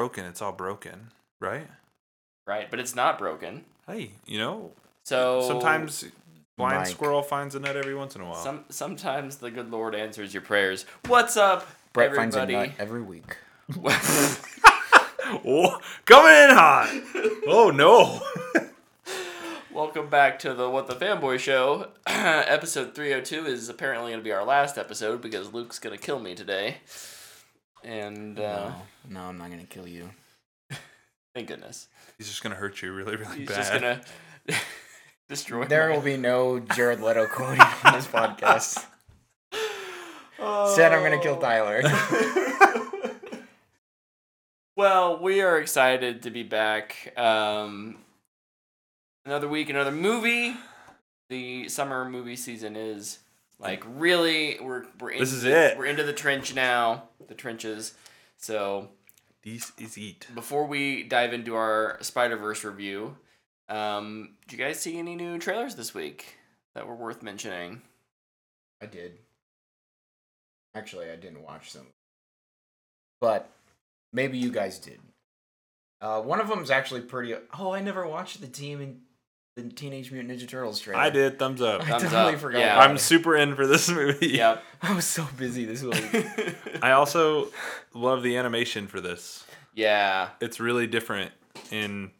broken, it's all broken, right? right? But it's not broken. Hey, you know, So sometimes blind Mike. squirrel finds a nut every once in a while. some sometimes the good Lord answers your prayers. What's up, Brett finds a everybody? nut every week. oh, coming in hot. oh no. Welcome back to the What the Fanboy Show. episode 302 is apparently going to be our last episode because Luke's going to kill me today. And uh, no, no, I'm not gonna kill you. thank goodness. He's just gonna hurt you really, really He's bad. just going to destroy There my- will be no Jared Leto quoting on this podcast. Said I'm gonna kill Tyler. Well, we are excited to be back. Um, another week, another movie. The summer movie season is like really we're we're This into is the- it. We're into the trench now, the trenches. So This is it. before we dive into our Spider Verse review, um, did you guys see any new trailers this week that were worth mentioning? I did. Actually, I didn't watch them, but maybe you guys did. Uh, one of them's actually pretty. Oh, I never watched the team in the Teenage Mutant Ninja Turtles trailer. I did. Thumbs up. I Thumbs totally up. forgot. Yeah. about I'm it. super in for this movie. Yep. I was so busy this week. I also love the animation for this. yeah. It's really different in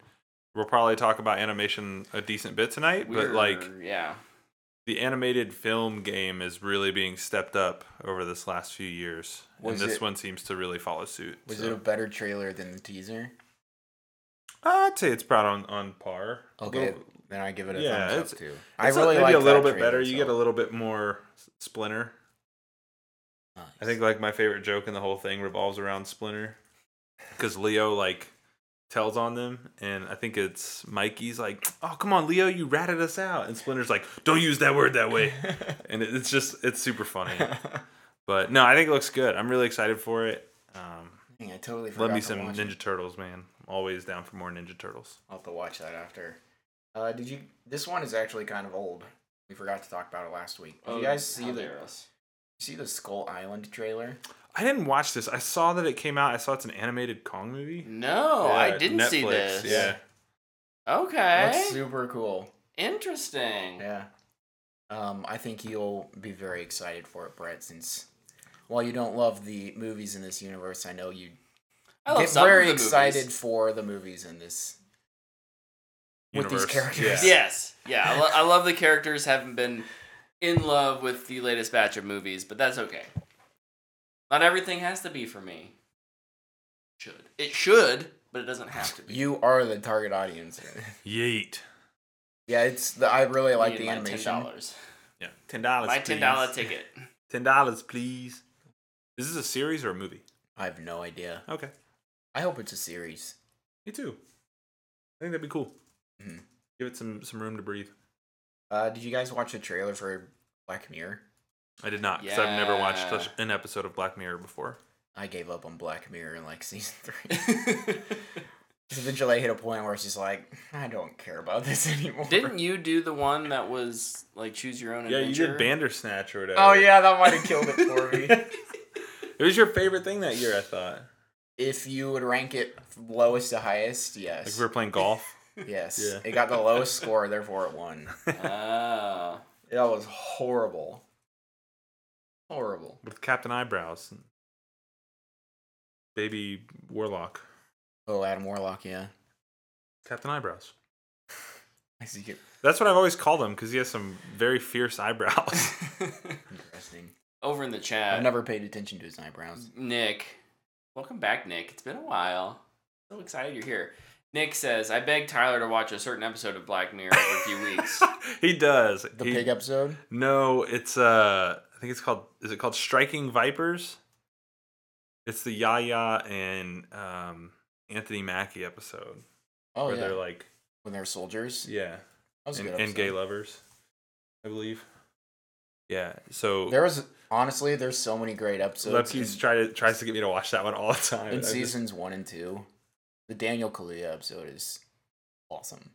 we'll probably talk about animation a decent bit tonight, but We're- like yeah. the animated film game is really being stepped up over this last few years. Was and this it- one seems to really follow suit. Was so. it a better trailer than the teaser? I'd say it's about on, on par. A Okay, little- then I give it a Yeah, thumbs up too. I a- really maybe like a little bit better. You get a little bit more Splinter. Nice. I think like my favorite joke in the whole thing revolves around Splinter, because Leo like tells on them, and I think it's Mikey's like, "Oh come on, Leo, you ratted us out," and Splinter's like, "Don't use that word that way," and it- it's just it's super funny. But no, I think it looks good. I'm really excited for it. Um, Dang, I totally forgot love me some Ninja it. Turtles, man. I'm always down for more Ninja Turtles. I'll have to watch that after. Uh, did you? This one is actually kind of old. We forgot to talk about it last week. Did you guys see Oh, the see the Skull Island trailer? I didn't watch this. I saw that it came out. I saw it's an animated Kong movie. No, Yeah, I didn't see this. Yeah. Okay. Looks super cool. Interesting. Yeah. Um, I think you'll be very excited for it, Brett. Since while you don't love the movies in this universe, I know you I get very excited movies. for the movies in this. With these characters. Yeah. Yes. Yeah. I, lo- I love the characters. Haven't been in love with the latest batch of movies, but that's okay. Not everything has to be for me. Should it should, but it doesn't have to be. You are the target audience. Yeet. yeah, it's the, I really like Need the my animation. Ten dollars. Yeah. Ten dollars. My ten dollar ticket. Ten dollars, please. Is this a series or a movie? I have no idea. Okay. I hope it's a series. Me too. I think that'd be cool. Mhm. Give it some some room to breathe. Uh, did you guys watch the trailer for Black Mirror? I did not because I've never watched an episode of Black Mirror before. I gave up on Black Mirror in like season three. Just eventually, I hit a point where it's just like I don't care about this anymore. Didn't you do the one that was like choose your own Yeah, adventure? Yeah, you did Bandersnatch or whatever. Oh yeah, that might have killed it for me. it was your favorite thing that year, I thought. if you would rank it lowest to highest, Like yes, if we were playing golf. Yes, Yeah. it got the lowest score, therefore it won. Oh. That was horrible, horrible. with Captain Eyebrows. Baby Warlock. Oh, Adam Warlock, yeah. Captain Eyebrows. I see it. That's what I've always called him because he has some very fierce eyebrows. Interesting. Over in the chat, I've never paid attention to his eyebrows. Nick, welcome back, Nick. It's been a while. So excited you're here. Nick says, "I begged Tyler to watch a certain episode of Black Mirror for a few weeks." he does. The He- pig episode. No, it's uh I think it's called is it called Striking Vipers? It's the Yahya and um Anthony Mackie episode. Oh where yeah, they're like when they're soldiers. yeah. That was a And, good and gay lovers. I believe. Yeah. So There was honestly, there's so many great episodes Lepke's in, try to tries to get me to watch that one all the time. in I just- seasons one and two. The Daniel Kaluuya episode is awesome.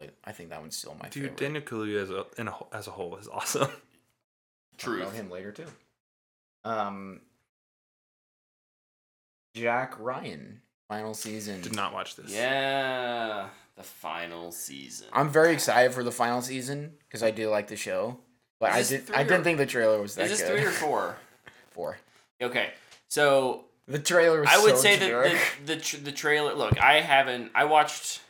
But I think that one's still my favorite. Dude, favorite. Daniel Kaluuya as a in a, as a whole is awesome. Talk about Truth. him later too. Um, Jack Ryan final season. Did not watch this. Yeah, the final season. I'm very excited for the final season because I do like the show, but Is I did three I didn't or- think the trailer was that Is this good. three or four? four? Okay, so The trailer was I would so say that the the, tr- the trailer. Look, I haven't. I watched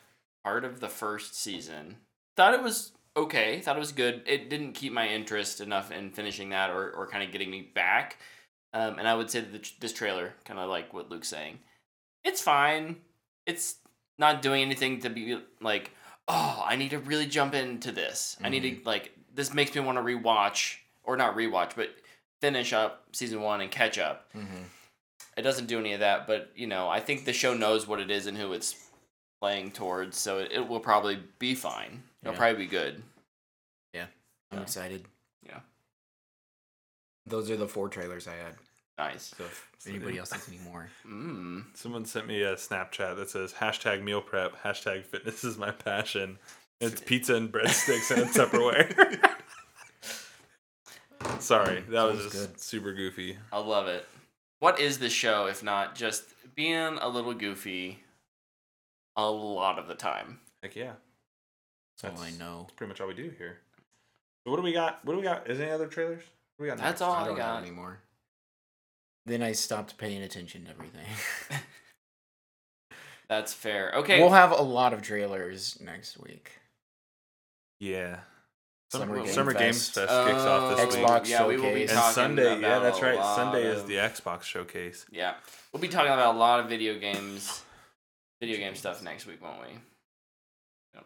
part of the first season. Thought it was okay. Thought it was good. It didn't keep my interest enough in finishing that or or kind of getting me back. Um, and I would say that the, this trailer, kind of like what Luke's saying, it's fine. It's not doing anything to be like, oh, I need to really jump into this. I need to like this makes me want to rewatch or not rewatch, but finish up season one and catch up. Mhm. It doesn't do any of that, but you know, I think the show knows what it is and who it's playing towards, so it, it will probably be fine. It'll Yeah. probably be good. Yeah, I'm Yeah. excited. Yeah. Those are the four trailers I had. Nice. So if anybody else has any more, Mm. Someone sent me a Snapchat that says hashtag meal prep, hashtag fitness is my passion. It's pizza and breadsticks in a Tupperware. Sorry, that was Sounds just good. super goofy. I love it. What is this show if not just being a little goofy a lot of the time? Heck yeah. that's all I know. That's pretty much all we do here. So what do we got? What do we got? Is there any other trailers? What do we got That's next? all I I don't got. have anymore. Then I stopped paying attention to everything. That's fair. Okay. We'll have a lot of trailers next week. Yeah. Summer Summer, Game Summer Games Fest. Fest kicks off this Oh, week. Xbox yeah, we will be Showcase. And talking Sunday, yeah, that's right. lot Sunday is the Xbox showcase. Yeah, we'll be talking about a lot of video games, video game stuff next week, won't we? Yep.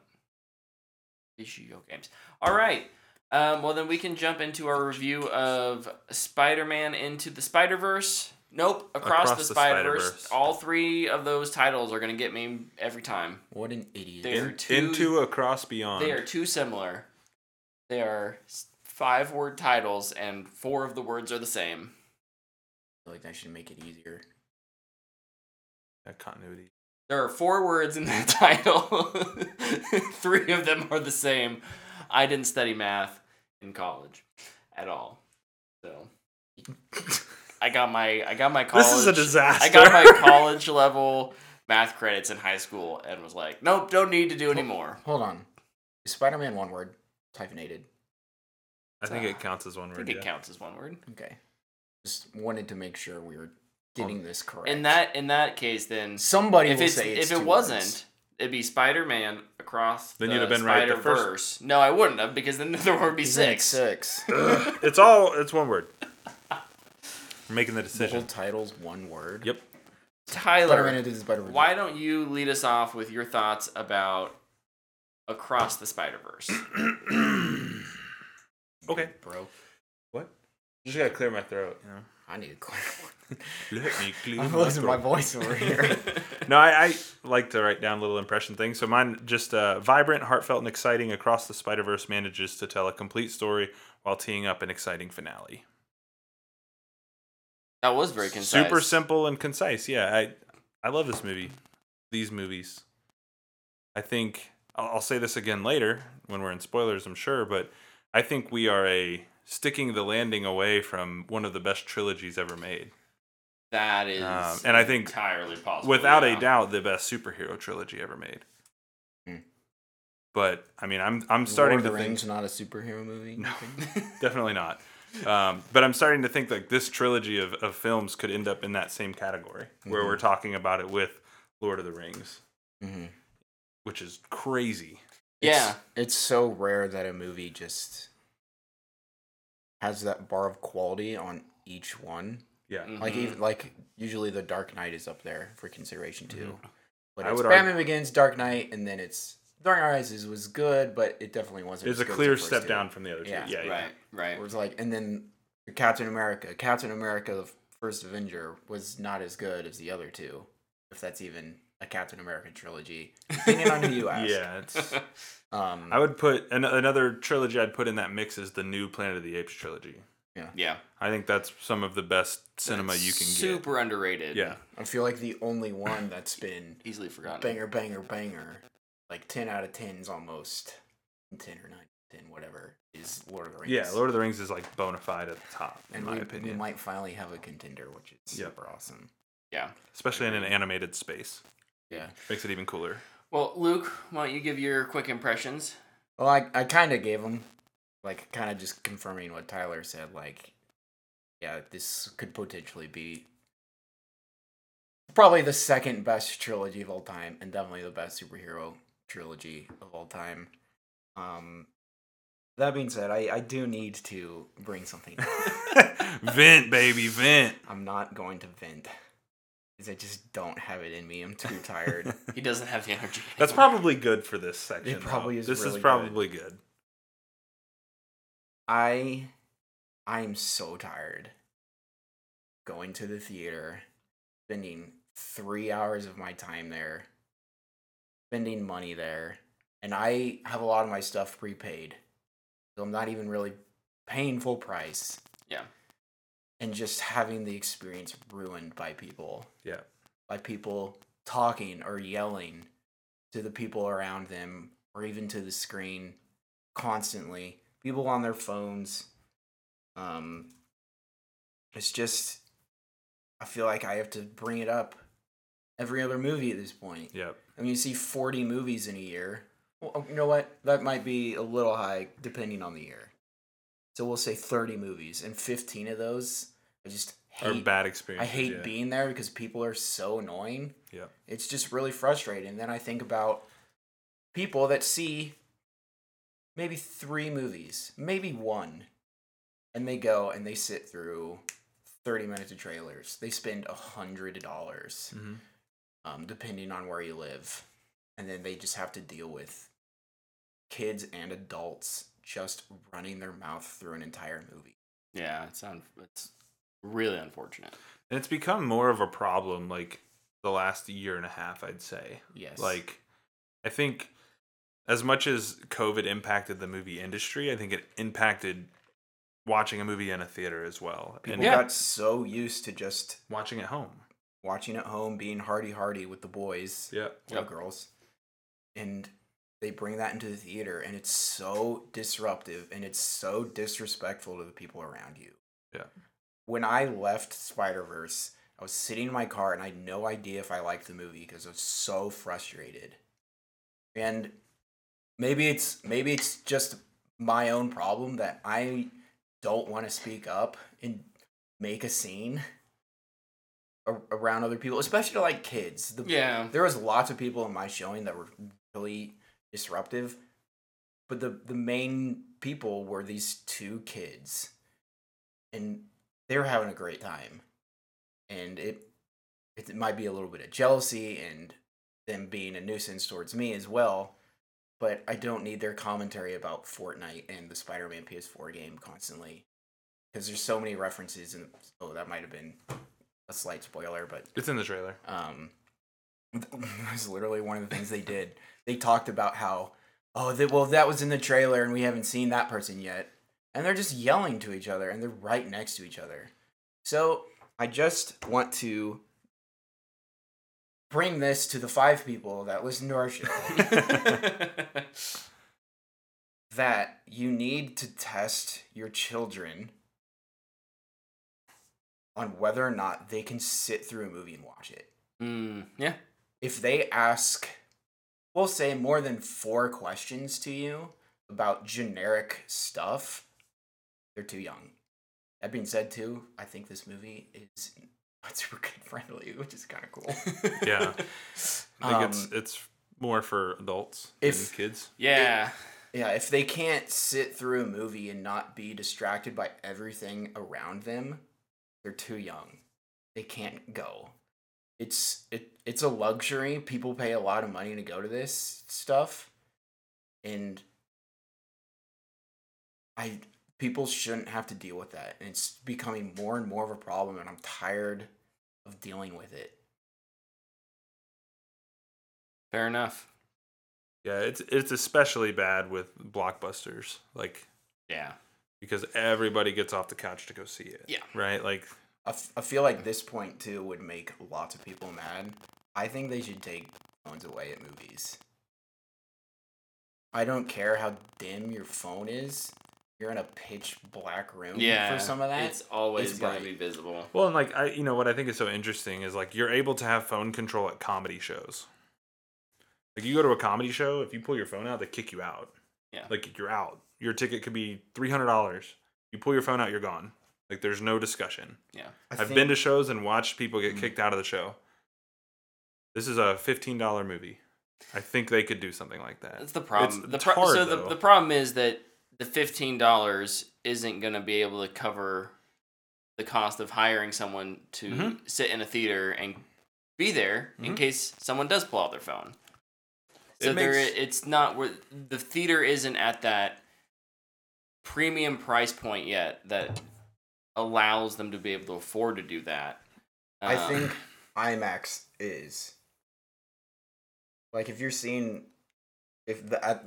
Video games. All right. Um, well, then we can jump into our review of Spider-Man into the Spider-Verse. Nope, across, Across the, the Spider-Verse. Spider-Verse. All three of those titles are gonna get me every time. What an idiot! They are In, too- into Across Beyond. They are too similar. They are five-word titles, and four of the words are the same. I feel like that should make it easier. That continuity. There are four words in that title. Three of them are the same. I didn't study math in college at all. So I got my I got my college This is a disaster. I got my college level math credits in high school and was like, nope, don't need to do anymore. Hold on. Is Spider-Man one word hyphenated? I think it ah, counts as one I word. think it yeah. counts as one word. Okay. Just wanted to make sure we were getting this correct. In that in that case then somebody if will it's say it's if it two wasn't words. It'd be Spider Man across Then the you'd have been right the first- Spider-Verse. No, I wouldn't have because then there would be six. Six. it's all. It's one word. We're making the the whole decision. title's one word. Yep. Spider-Man Tyler, into the Spider-Verse. why don't you lead us off with your thoughts about Across the Spider Verse? okay. bro? What? Just gotta clear my throat. You know. I need to clear. Let me clear I'm my losing my voice over here. No, I, I like to write down little impression things. So mine just uh, vibrant, heartfelt, and exciting. Across the Spider Verse manages to tell a complete story while teeing up an exciting finale. that was very concise. Super simple and concise. Yeah, I I love this movie. These movies. I think I'll, I'll say this again later when we're in spoilers. I'm sure, but I think we are a sticking the landing away from one of the best trilogies ever made. That is, Um, and I think entirely possible. Without yeah. a doubt, the best superhero trilogy ever made. Hmm. But I mean, I'm I'm starting Lord of to the think Rings not a superhero movie. No. definitely not. Um, but I'm starting to think like this trilogy of, of films could end up in that same category where Mhm. we're talking about it with Lord of the Rings, Mhm. Which is crazy. Yeah. It's, it's so rare that a movie just has that bar of quality on each one. Yeah. Like Mhm. even like usually the Dark Knight is up there for consideration too. But I it's would Batman Begins, Dark Knight, and then it's Dark Knight Rises was good, but it definitely wasn't. It's as a good as clear the first step two. down from the other two. Yeah. Yeah, yeah. right, right. It was like, and then Captain America, Captain America, the first Avenger was not as good as the other two, if that's even a Captain America trilogy, depending on who you ask. Yeah, it's. Um, I would put an, another trilogy I'd put in that mix is the new Planet of the Apes trilogy. yeah. Yeah. I think that's some of the best cinema you can get. Super underrated. Yeah. I feel like the only one that's been Easily forgotten. banger, banger, banger, like ten out of tens almost, ten or nine, ten, whatever, is Lord of the Rings. Yeah, Lord of the Rings is like bona fide at the top, in and my we, opinion. we might finally have a contender, which is Yep. super awesome. Yeah. especially in an animated space. Yeah. Makes it even cooler. Well, Luke, why don't you give your quick impressions? Well, I, I kind of gave them, like, kind of just confirming what Tyler said. Like, yeah, this could potentially be probably the second best trilogy of all time, and definitely the best superhero trilogy of all time. Um, that being said, I, I do need to bring something. vent, baby, vent. I'm not going to vent. Because I just don't have it in me. I'm too tired. He doesn't have the energy. That's probably good for this section. though. probably is This really is good. probably good. I I'm so tired going to the theater, spending three hours of my time there, spending money there, and I have a lot of my stuff prepaid. So I'm not even really paying full price. Yeah. And just having the experience ruined by people. Yeah. By people talking or yelling to the people around them or even to the screen constantly. People on their phones. Um it's just I feel like I have to bring it up every other movie at this point. Yep. I mean, you see 40 movies in a year. Well, you know what? That might be a little high depending on the year. So we'll say 30 movies, and 15 of those I just hate, Or hate. bad I hate yeah. being there because people are so annoying. Yeah. It's just really frustrating. Then I think about people that see maybe three movies, maybe one, and they go and they sit through 30 minutes of trailers. They spend a hundred dollars Mhm. um, depending on where you live. And then they just have to deal with kids and adults just running their mouth through an entire movie. Yeah, it sounds it's really unfortunate. And it's become more of a problem like the last year and a half, I'd say. Yes. Like, I think as much as COVID impacted the movie industry, I think it impacted watching a movie in a theater as well. people and Yeah. got so used to just watching at home. watching at home, being hardy hardy with the boys Yeah. or Yep. girls. And they bring that into the theater and it's so disruptive and it's so disrespectful to the people around you. Yeah. When I left Spider Verse, I was sitting in my car and I had no idea if I liked the movie because I was so frustrated. And maybe it's maybe it's just my own problem that I don't want to speak up and make a scene around other people, especially to like kids. The, Yeah. there was lots of people in my showing that were really disruptive but the the main people were these two kids and they were having a great time. And it it might be a little bit of jealousy and them being a nuisance towards me as well but I don't need their commentary about Fortnite and the Spider-Man PS4 game constantly. Because there's so many references and oh that might have been a slight spoiler but It's in the trailer. um it was literally one of the things they did. They talked about how oh that well that was in the trailer and we haven't seen that person yet and they're just yelling to each other and they're right next to each other. So i just want to bring this to the five people that listen to our show. That you need to test your children on whether or not they can sit through a movie and watch it. Mm, yeah. if they ask, we'll say more than four questions to you about generic stuff, they're too young. That being said, too, I think this movie is not super kid friendly, which is kind of cool. Yeah. I think it's Um, it's more for adults if- than kids. Yeah. yeah, if they can't sit through a movie and not be distracted by everything around them, they're too young. They can't go. It's it it's a luxury. People pay a lot of money to go to this stuff. And I people shouldn't have to deal with that. And it's becoming more and more of a problem and I'm tired of dealing with it. Fair enough. Yeah, it's it's especially bad with blockbusters, like Yeah. because everybody gets off the couch to go see it. Yeah. Right? Like I, f- I feel like this point too would make lots of people mad. I think they should take phones away at movies. I don't care how dim your phone is. You're in a pitch black room Yeah, for some of that. it's always it's going to bright. be visible. Well, and like I, you know, what I think is so interesting is like you're able to have phone control at comedy shows. Like you go to a comedy show, if you pull your phone out, they kick you out. Yeah. Like you're out. Your ticket could be three hundred dollars. You pull your phone out, you're gone. Like there's no discussion. Yeah, I I've think- been to shows and watched people get Mm. kicked out of the show. This is a fifteen dollar movie. I think they could do something like that. that's the problem. It's- the pro- hard, so the, the problem is that the fifteen dollars isn't going to be able to cover the cost of hiring someone to Mhm. sit in a theater and be there in Mhm. case someone does pull out their phone. It So there, makes- it's not where the theater isn't at that premium price point yet that allows them to be able to afford to do that. I Um, think IMAX is like if you're seeing if the at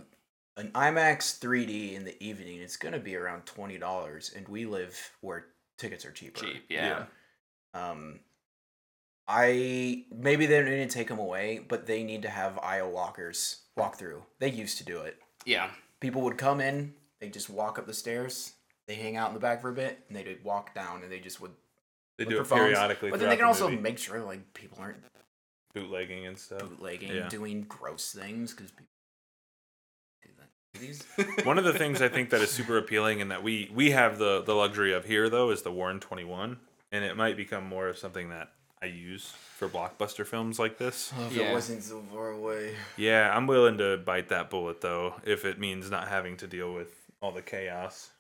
an IMAX 3D in the evening, it's gonna be around twenty dollars, and we live where tickets are cheaper. cheap. Yeah. Um, I maybe they don't need to take them away, but they need to have aisle walkers walk through. They used to do it. yeah, People would come in, they just walk up the stairs, they hang out in the back for a bit, and they'd walk down, and they just would they look do it phones. periodically. But then they can throughout also movie. make sure like people aren't bootlegging and stuff. bootlegging, Yeah. doing gross things because people do that. These One of the things I think that is super appealing and that we we have the the luxury of here though is the Warren 21 and it might become more of something that I use for blockbuster films like this. oh, if Yeah. it wasn't so far away. Yeah, I'm willing to bite that bullet though if it means not having to deal with all the chaos.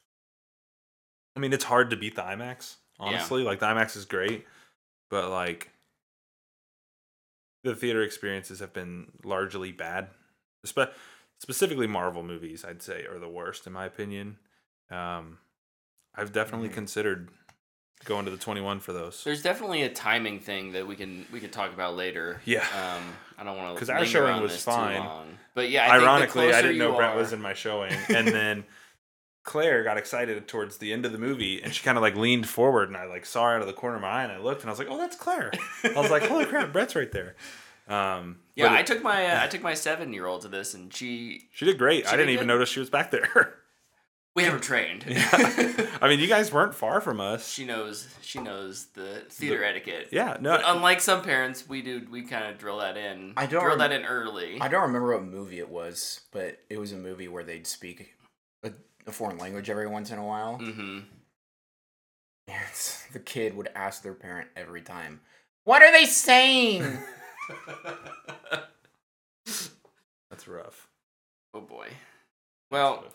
I mean, it's hard to beat the IMAX, honestly. Like the IMAX is great, but like the theater experiences have been largely bad. Spe- specifically Marvel movies, I'd say are the worst in my opinion. Um I've definitely Mhm. considered going to the 21 for those. There's definitely a timing thing that we can we can talk about later. Yeah. Um, I don't want to because our showing was fine. but yeah, I Ironically, I didn't know you Brett was in my showing, and then Claire got excited towards the end of the movie, and she kind of like leaned forward, and I like saw her out of the corner of my eye, and I looked, and I was like, "Oh, that's Claire." I was like, "Holy crap, Brett's right there." Um, Yeah, but I it- took my uh, I took my seven year old to this, and she she did great. she I didn't did even good. notice she was back there. we have her trained. Yeah. I mean, you guys weren't far from us. she knows she knows the theater etiquette. Yeah, no, But unlike some parents, we do we kind of drill that in. I don't drill rem- that in early. I don't remember what movie it was, but it was a movie where they'd speak a, a foreign language every once in a while. mm-hmm. And the kid would ask their parent every time, "What are they saying?" that's rough. oh boy. Well,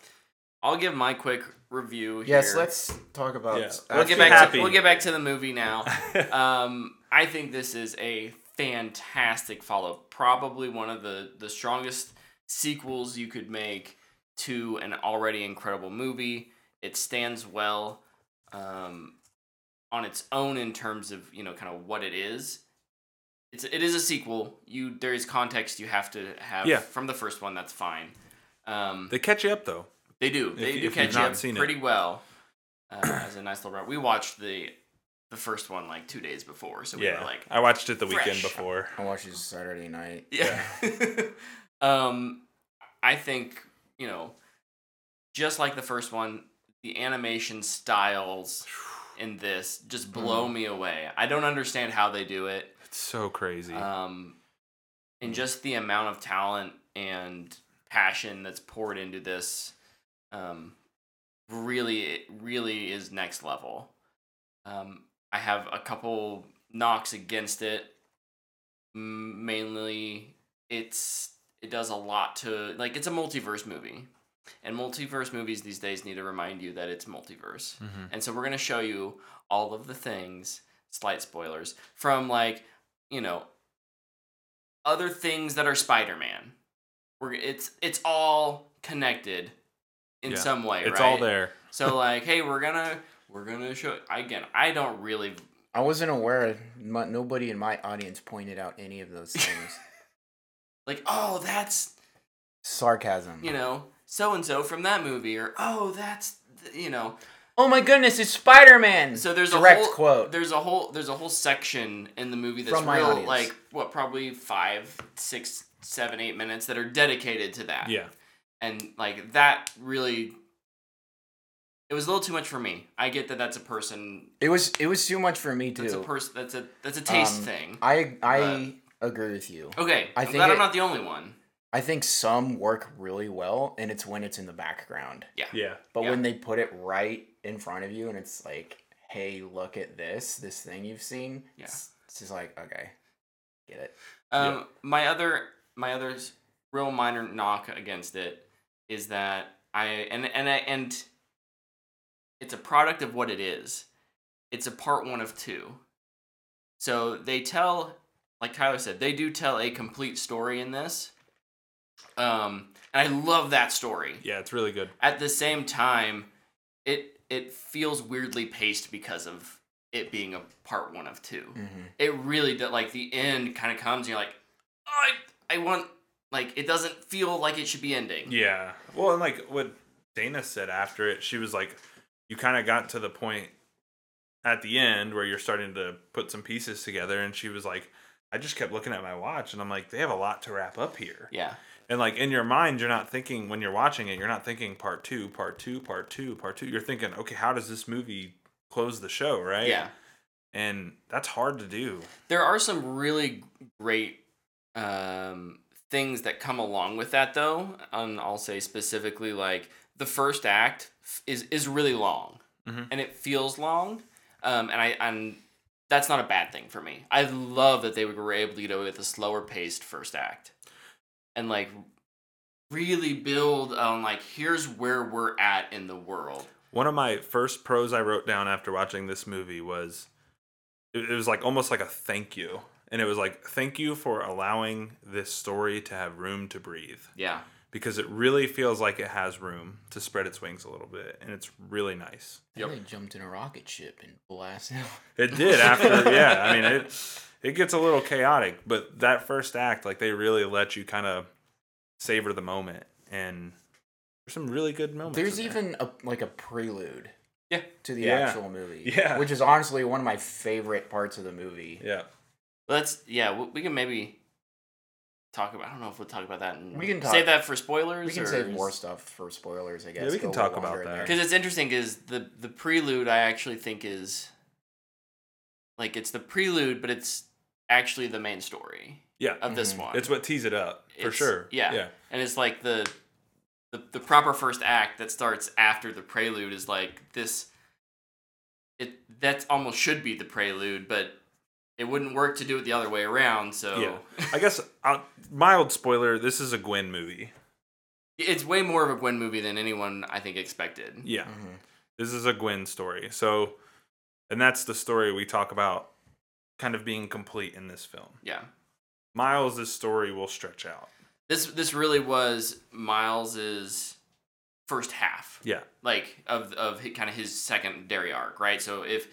I'll give my quick review here. yes, let's talk about. Yeah. We'll get get back. happy. To, we'll get back to the movie now. um, I think this is a fantastic follow. Up. Probably one of the the strongest sequels you could make to an already incredible movie. It stands well um, on its own in terms of you know kind of what it is. It's it is a sequel. You there is context you have to have Yeah. from the first one. That's fine. Um, they catch you up though. they do. They you- do if catch you've you not up seen it. pretty well. Uh, as a nice little run. We watched the the first one like two days before, so we yeah, were like, I watched it the weekend before. I watched it Saturday night. yeah. um, I think you know, just like the first one, the animation styles in this just blow Mm. me away. I don't understand how they do it. It's so crazy. Um, and just the amount of talent and passion that's poured into this, um, really, it really is next level. Um, I have a couple knocks against it. Mainly, it's it does a lot to like it's a multiverse movie, and multiverse movies these days need to remind you that it's multiverse. Mhm. And so we're going to show you all of the things, slight spoilers, from like, you know, other things that are Spider-Man. We're it's it's all connected in Yeah. some way, It's right? all there. So like, hey, we're going to we're going to show again, I don't really I wasn't aware. My, nobody in my audience pointed out any of those things. like, oh, that's, Sarcasm. you know, so and so from that movie or oh, that's you know, Oh my goodness, it's Spider Man. So there's direct a whole, quote. There's a whole there's a whole section in the movie that's From my real audience. like what probably five, six, seven, eight minutes that are dedicated to that. Yeah. And like that really it was a little too much for me. I get that that's a person. It was it was too much for me too. That's a person. That's a that's a taste Um, thing. I I agree with you. Okay, I I'm think glad it- I'm not the only one. I think some work really well, and it's when it's in the background. Yeah, yeah. But Yeah. when they put it right in front of you, and it's like, "Hey, look at this! This thing you've seen." Yeah. It's, it's just like, okay, get it. Um, Yeah. my other my other real minor knock against it is that I and and I, and it's a product of what it is. It's a part one of two. So they tell, like Kyler said, they do tell a complete story in this. Um, and I love that story. Yeah, it's really good. At the same time, it it feels weirdly paced because of it being a part one of 2 Mm-hmm. it really that like the end kind of comes and you're like "Oh, i i want like it doesn't feel like it should be ending Yeah. Well, and like what Dana said after it, she was like, you kind of got to the point at the end where you're starting to put some pieces together. And she was like, I just kept looking at my watch and I'm like, they have a lot to wrap up here. yeah And like in your mind, you're not thinking, when you're watching it, you're not thinking part two, part two, part two, part two. You're thinking, okay, how does this movie close the show, right? yeah And that's hard to do. there are some really great um things that come along with that though and i'll say specifically like the first act is is really long Mhm. and it feels long um and i and that's not a bad thing for me i love that they were able to go with a slower paced first act and like really build on like here's where we're at in the world One of my first pros I wrote down after watching this movie was it, it was like almost like a thank you. And it was like, thank you for allowing this story to have room to breathe. yeah Because it really feels like it has room to spread its wings a little bit. And it's really nice. Yep. They jumped in a rocket ship and blasted. It did after, yeah. I mean, it it gets a little chaotic, but that first act, like they really let you kind of savor the moment. And there's some really good moments. There's there. even a like a prelude. Yeah. To the Yeah. actual movie. Yeah. Which is honestly one of my favorite parts of the movie. yeah. Let's yeah, we, we can maybe talk about. I don't know if we'll talk about that. And We can talk- save that for spoilers. We can save more stuff for spoilers, I guess. we can talk about that. because it's interesting. Because the the prelude, I actually think is like it's the prelude, but it's actually the main story Yeah. of this Mhm. one. It's what tees it up for It's- sure. yeah. Yeah. and it's like the, the the proper first act that starts after the prelude is like this. It that almost should be the prelude, but it wouldn't work to do it the other way around. So Yeah. I guess uh, mild spoiler. This is a Gwen movie. it's way more of a Gwen movie than anyone I think expected. Yeah. Mhm. This is a Gwen story. So, and that's the story we talk about, kind of being complete in this film. Yeah. Miles' story will stretch out. This this really was Miles's first half, Yeah. like of of kind of his secondary arc, right? So if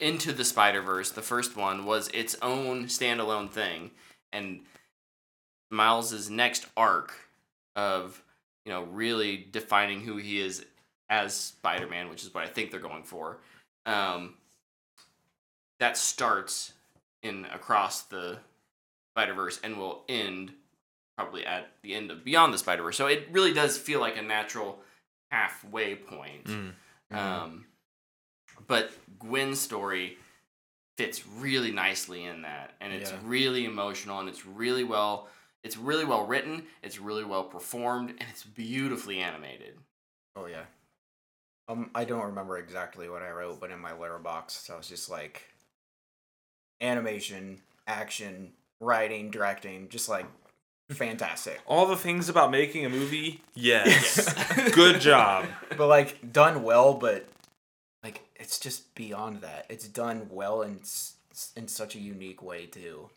into the Spider Verse, the first one was its own standalone thing, and Miles's next arc of you know really defining who he is as Spider Man, which is what I think they're going for. Um, that starts in across the Spider Verse and will end probably at the end of Beyond the Spider Verse. So it really does feel like a natural halfway point. Mm. Mhm. Um, but Gwen's story fits really nicely in that, and it's Yeah. really emotional, and it's really well. It's really well written. It's really well performed, and it's beautifully animated. Oh yeah. Um, I don't remember exactly what I wrote, but in my Letterboxd, so I was just like, animation, action, writing, directing, just like fantastic. All the things about making a movie, yes. Good job. but like done well, but like it's just beyond that. It's done well in in such a unique way too.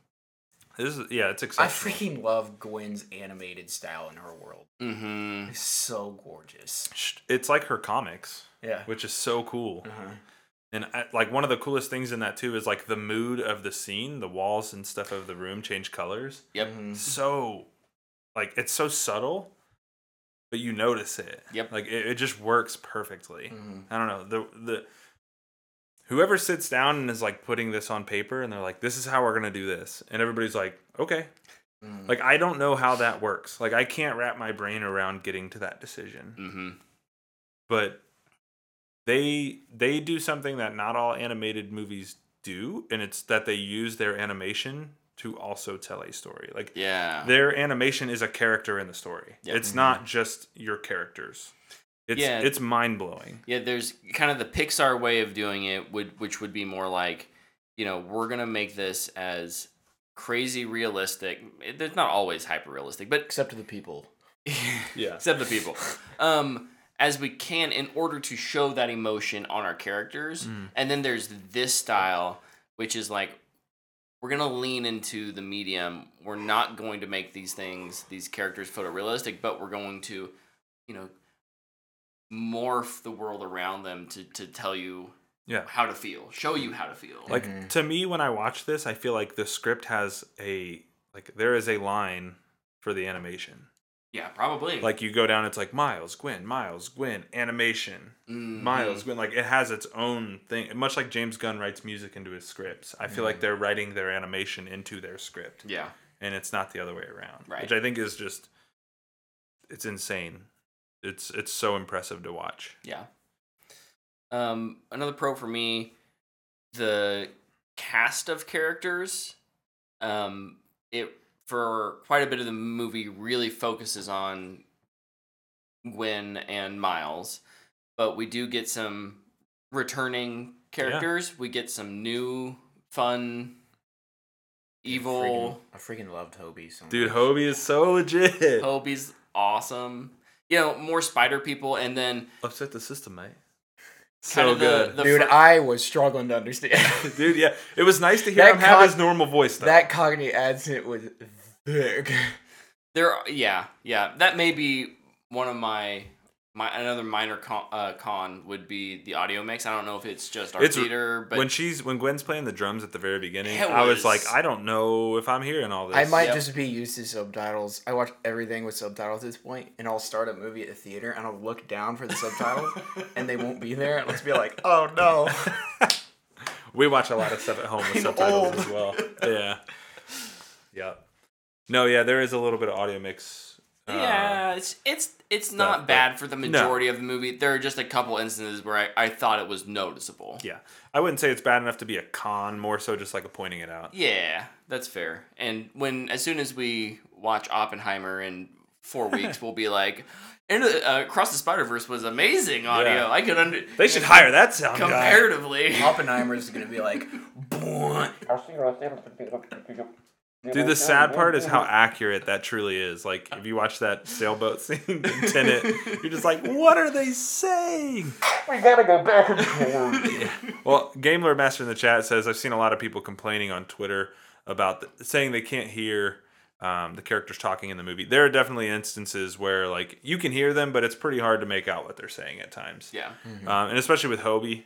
This is yeah, it's I freaking love Gwen's animated style in her world. Mm-hmm. It's so gorgeous. It's like her comics, Yeah. which is so cool. Uh-huh. And I, like one of the coolest things in that too is like the mood of the scene, the walls and stuff of the room change colors. Yep. Mhm. So, like it's so subtle, but you notice it. Yep. Like it, it just works perfectly. Mhm. I don't know the the whoever sits down and is like putting this on paper and they're like, this is how we're gonna do this, and everybody's like, okay. Mhm. Like I don't know how that works. Like I can't wrap my brain around getting to that decision. Mm-hmm. But they they do something that not all animated movies do, and it's that they use their animation to also tell a story. Like Yeah. their animation is a character in the story. Yep. It's not just your characters. It's Yeah. it's mind blowing. Yeah, there's kind of the Pixar way of doing it, would which would be more like, you know, we're gonna make this as crazy realistic. It- It's not always hyper realistic, but Except to the people. Yeah. except the people, um, as we can in order to show that emotion on our characters. Mm. And then there's this style, which is like, we're gonna lean into the medium. We're not going to make these things, these characters, photorealistic, but we're going to, you know, morph the world around them to to tell you Yeah. how to feel, show you how to feel. Like Mhm. to me when I watch this, I feel like the script has a like there is a line for the animation. Yeah, probably. Like you go down, it's like Miles, Gwen, Miles, Gwen, animation, Mhm. Miles, Gwen. Like it has its own thing. Much like James Gunn writes music into his scripts. I feel like they're writing their animation into their script. Yeah. and it's not the other way around. Right. Which I think is just it's insane. It's it's so impressive to watch. Yeah. Um, another pro for me, the cast of characters. Um, it for quite a bit of the movie really focuses on Gwen and Miles, but we do get some returning characters. We get some new fun, evil. I freaking, I freaking loved Hobie so Dude. Hobie is so legit. Hobie's awesome. You know, more spider people, and then Upset the system, mate. So of the- good. the Dude, fir- I was struggling to understand. Dude, yeah. It was nice to hear That him have his normal voice though. that Cockney accent was thick. There, yeah, yeah. That may be one of my my another minor con, uh, con would be the audio mix. I don't know if it's just our It's- theater, but when she's when Gwen's playing the drums at the very beginning, It I was was- like, I don't know if I'm hearing all this. I might Yep. just be used to subtitles. I watch everything with subtitles at this point, and I'll start a movie at the theater, and I'll look down for the subtitles, and they won't be there, and I'll just be like, "Oh no!" We watch a lot of stuff at home with I'm subtitles old. as well. Yeah. Yeah. No, yeah, there is a little bit of audio mix. uh, yeah, it's it's it's not but- bad for the majority of the movie. There are just a couple instances where I, I thought it was noticeable. Yeah. I wouldn't say it's bad enough to be a con, more so just like a pointing it out. Yeah, that's fair. And when as soon as we watch Oppenheimer in four weeks, we'll be like, and uh, Across the Spider Verse was amazing audio. Yeah. I could under They should hire that sound guy. comparatively. Oppenheimer's gonna be like, "Bwah." Dude, the sad part is how accurate that truly is. Like, if you watch that sailboat scene in Tenet, you're just like, what are they saying? "We gotta go back and forth." Well, Game Lord Master in the chat says, I've seen a lot of people complaining on Twitter about the, saying they can't hear um, the characters talking in the movie. There are definitely instances where, like, you can hear them, but it's pretty hard to make out what they're saying at times. yeah. Um, and especially with Hobie,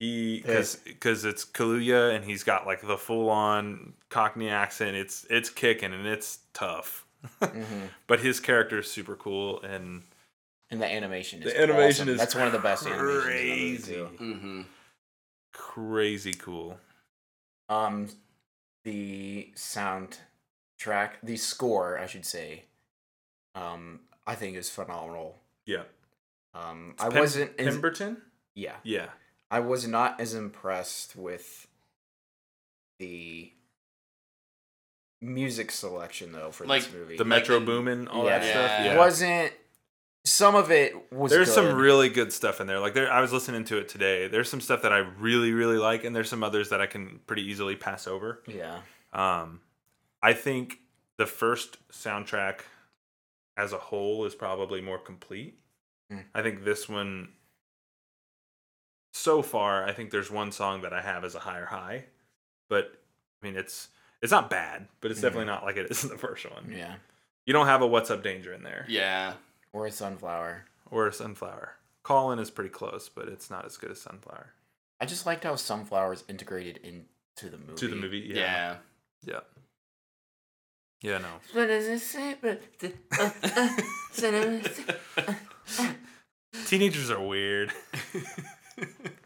he because because it's Kaluuya and he's got like the full on Cockney accent. It's it's kicking and it's tough. Mhm. But his character is super cool and And the animation is The animation awesome. is That's one of the best animations crazy. in the movie, too. Mm-hmm. crazy cool. Um, the soundtrack, the score, I should say, um, I think is phenomenal. Yeah, Um, I Pem- wasn't, as, Pemberton. yeah, Yeah, I was not as impressed with the music selection though for Like, this movie. the Metro in- Boomin, all yeah, that stuff. Yeah. Yeah, it wasn't. Some of it was. there's some really good stuff in there. Like there, I was listening to it today. There's some stuff that I really really like, and there's some others that I can pretty easily pass over. Yeah. Um, I think the first soundtrack as a whole is probably more complete. Mm. I think this one, so far, I think there's one song that I have as a higher high, but I mean it's it's not bad, but it's definitely not like it is in the first one. Yeah. You don't have a "What's Up Danger" in there Yeah. Or a sunflower. or a "Sunflower." Calling is pretty close, but it's not as good as "Sunflower." I just liked how sunflowers integrated into the movie. To the movie, Yeah. yeah, yeah, yeah. No, What does it say? But uh, uh, cinema- teenagers are weird.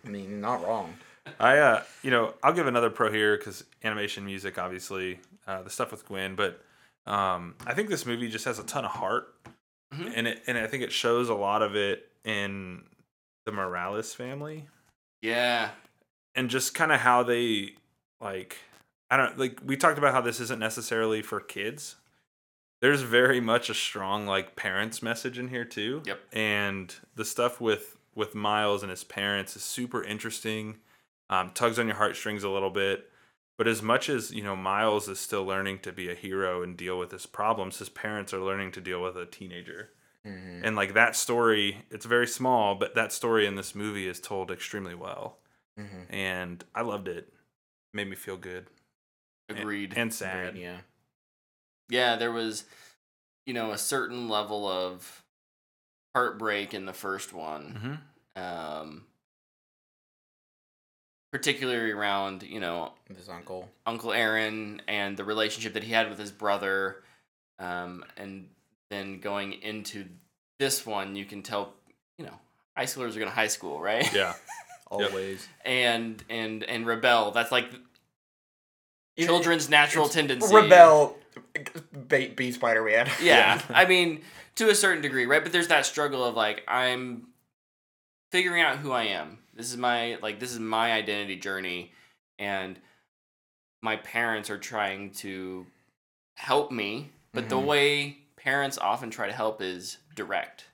I mean, not wrong. I uh you know I'll give another pro here because animation music obviously uh, the stuff with Gwen but um I think this movie just has a ton of heart Mhm. and it and I think it shows a lot of it in the Morales family Yeah. and just kind of how they like I don't like we talked about how this isn't necessarily for kids. There's very much a strong like parents message in here too. Yep. And the stuff with with Miles and his parents is super interesting. Um, tugs on your heartstrings a little bit. But as much as, you know, Miles is still learning to be a hero and deal with his problems, his parents are learning to deal with a teenager. Mhm. And like that story, it's very small, but that story in this movie is told extremely well. Mhm. And I loved it. Made me feel good. And- Agreed. And, sad. Agreed, yeah. yeah, there was, you know, a certain level of heartbreak in the first one. hmm Um, particularly around, you know, His uncle. Uncle Aaron and the relationship that he had with his brother. Um, and then going into this one, you can tell, you know, high schoolers are going to high school, right? Yeah. Always. and and and rebel. That's like children's natural It's tendency. Rebel. Be, be Spider Man. Yeah, I mean, to a certain degree, right? But there's that struggle of like I'm figuring out who I am. This is my like this is my identity journey, and my parents are trying to help me. But the Mhm. way parents often try to help is direct.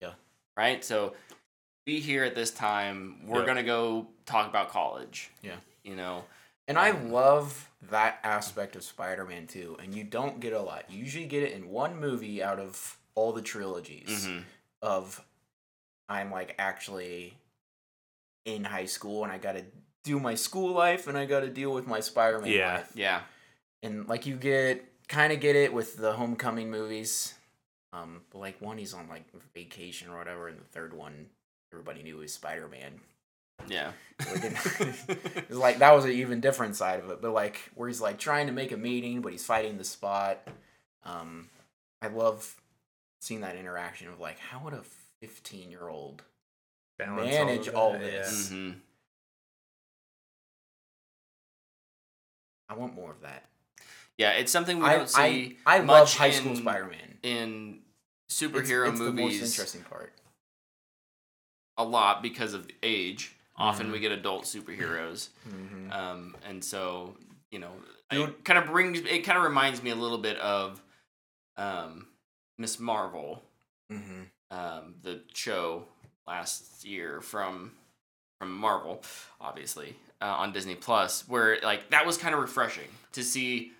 Yeah. Right. So be here at this time. We're Yeah. gonna go talk about college. Yeah. You know. And I love that aspect of Spider Man too. And you don't get a lot. You usually get it in one movie out of all the trilogies Mhm. of I'm like actually in high school and I gotta do my school life and I gotta deal with my Spider Man Yeah. life. Yeah. And like you get kind of get it with the homecoming movies. Um, but like one he's on like vacation or whatever, and the third one everybody knew was Spider Man. Yeah. It's like that was an even different side of it, but like where he's like trying to make a meeting, but he's fighting the spot. Um, I love seeing that interaction of like, how would a fifteen year old Manage of all that, this. hmm I want more of that. Yeah, it's something we I, don't see I, I love much high school in- Spider Man. in superhero it's, it's movies the most interesting part. a lot because of the age. Often Mhm. we get adult superheroes, Mm-hmm. um, and so you know, it kind of brings it kind of reminds me a little bit of um, Ms. Marvel, Mm-hmm. um, the show last year from from Marvel, obviously uh, on Disney Plus, where like that was kind of refreshing to see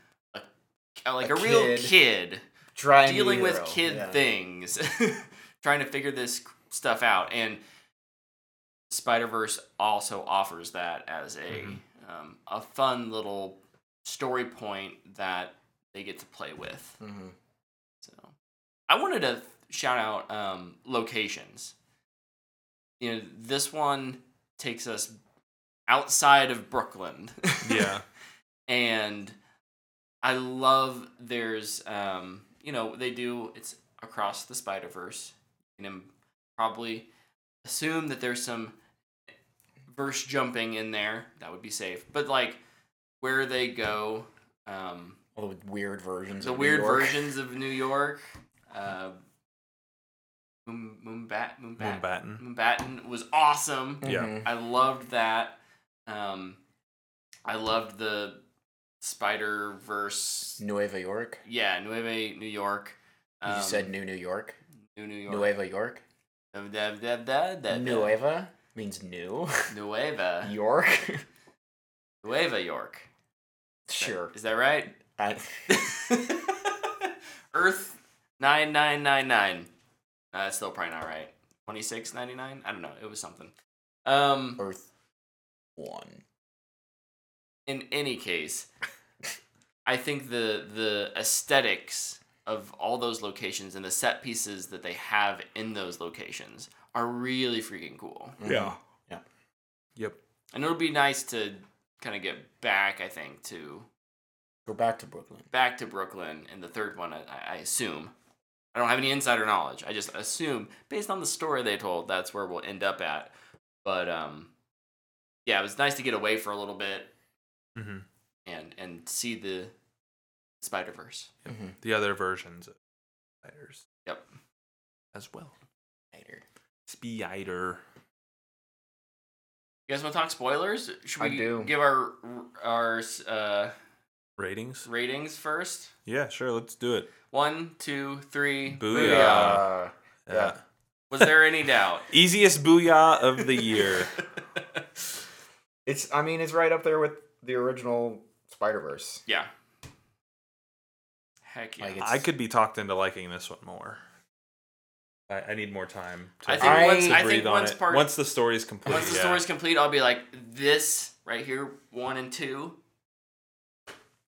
a, like A a, real kid dealing with kid yeah. things, trying to figure this stuff out, and Spider Verse also offers that as a Mhm. um, a fun little story point that they get to play with. Mhm. So, I wanted to shout out um, locations. You know, this one takes us outside of Brooklyn. Yeah. and I love there's um you know they do it's across the Spider Verse. You can probably assume that there's some verse jumping in there. That would be safe. But like where they go, um, All the weird versions. the of New weird York. versions of New York. Uh, Moon, Moonbat, Moonbat, Mumbattan. Mumbattan was awesome. Yeah. Mhm. I loved that. Um, I loved the Spider Verse. Nueva York. Yeah, Nueve, New York. You Um, said New New York. New New York. Nueva York. Nueva means new. Nueva. York. Nueva York. sure. Is that right? I, Earth nine nine nine nine. Uh, that's still probably not right. Twenty six ninety nine. I don't know. It was something. Um. Earth one. In any case, I think the the aesthetics of all those locations and the set pieces that they have in those locations are really freaking cool. Yeah. Yeah. Yep. And it'll be nice to kind of get back. I think to Go back to Brooklyn. back to Brooklyn in the third one. I, I assume. I don't have any insider knowledge. I just assume, based on the story they told, that's where we'll end up at. But um, yeah, it was nice to get away for a little bit hmm and and see the Spider Verse. Mhm. The other versions of spiders Yep. as well. Later. Spider. You guys want to talk spoilers? Should I we do. give our our uh, Ratings? ratings first? Yeah, sure. Let's do it. One, two, three. Booyah. Uh, Yeah. Yeah. Was there any doubt? Easiest booyah of the year. it's. I mean, it's right up there with the original Spider Verse. yeah. Heck yeah. Like, I could be talked into liking this one more. I, I need more time. To, I think I- once to I breathe think on once it. part once the story's complete. once the yeah. story's complete, I'll be like this right here, one and two.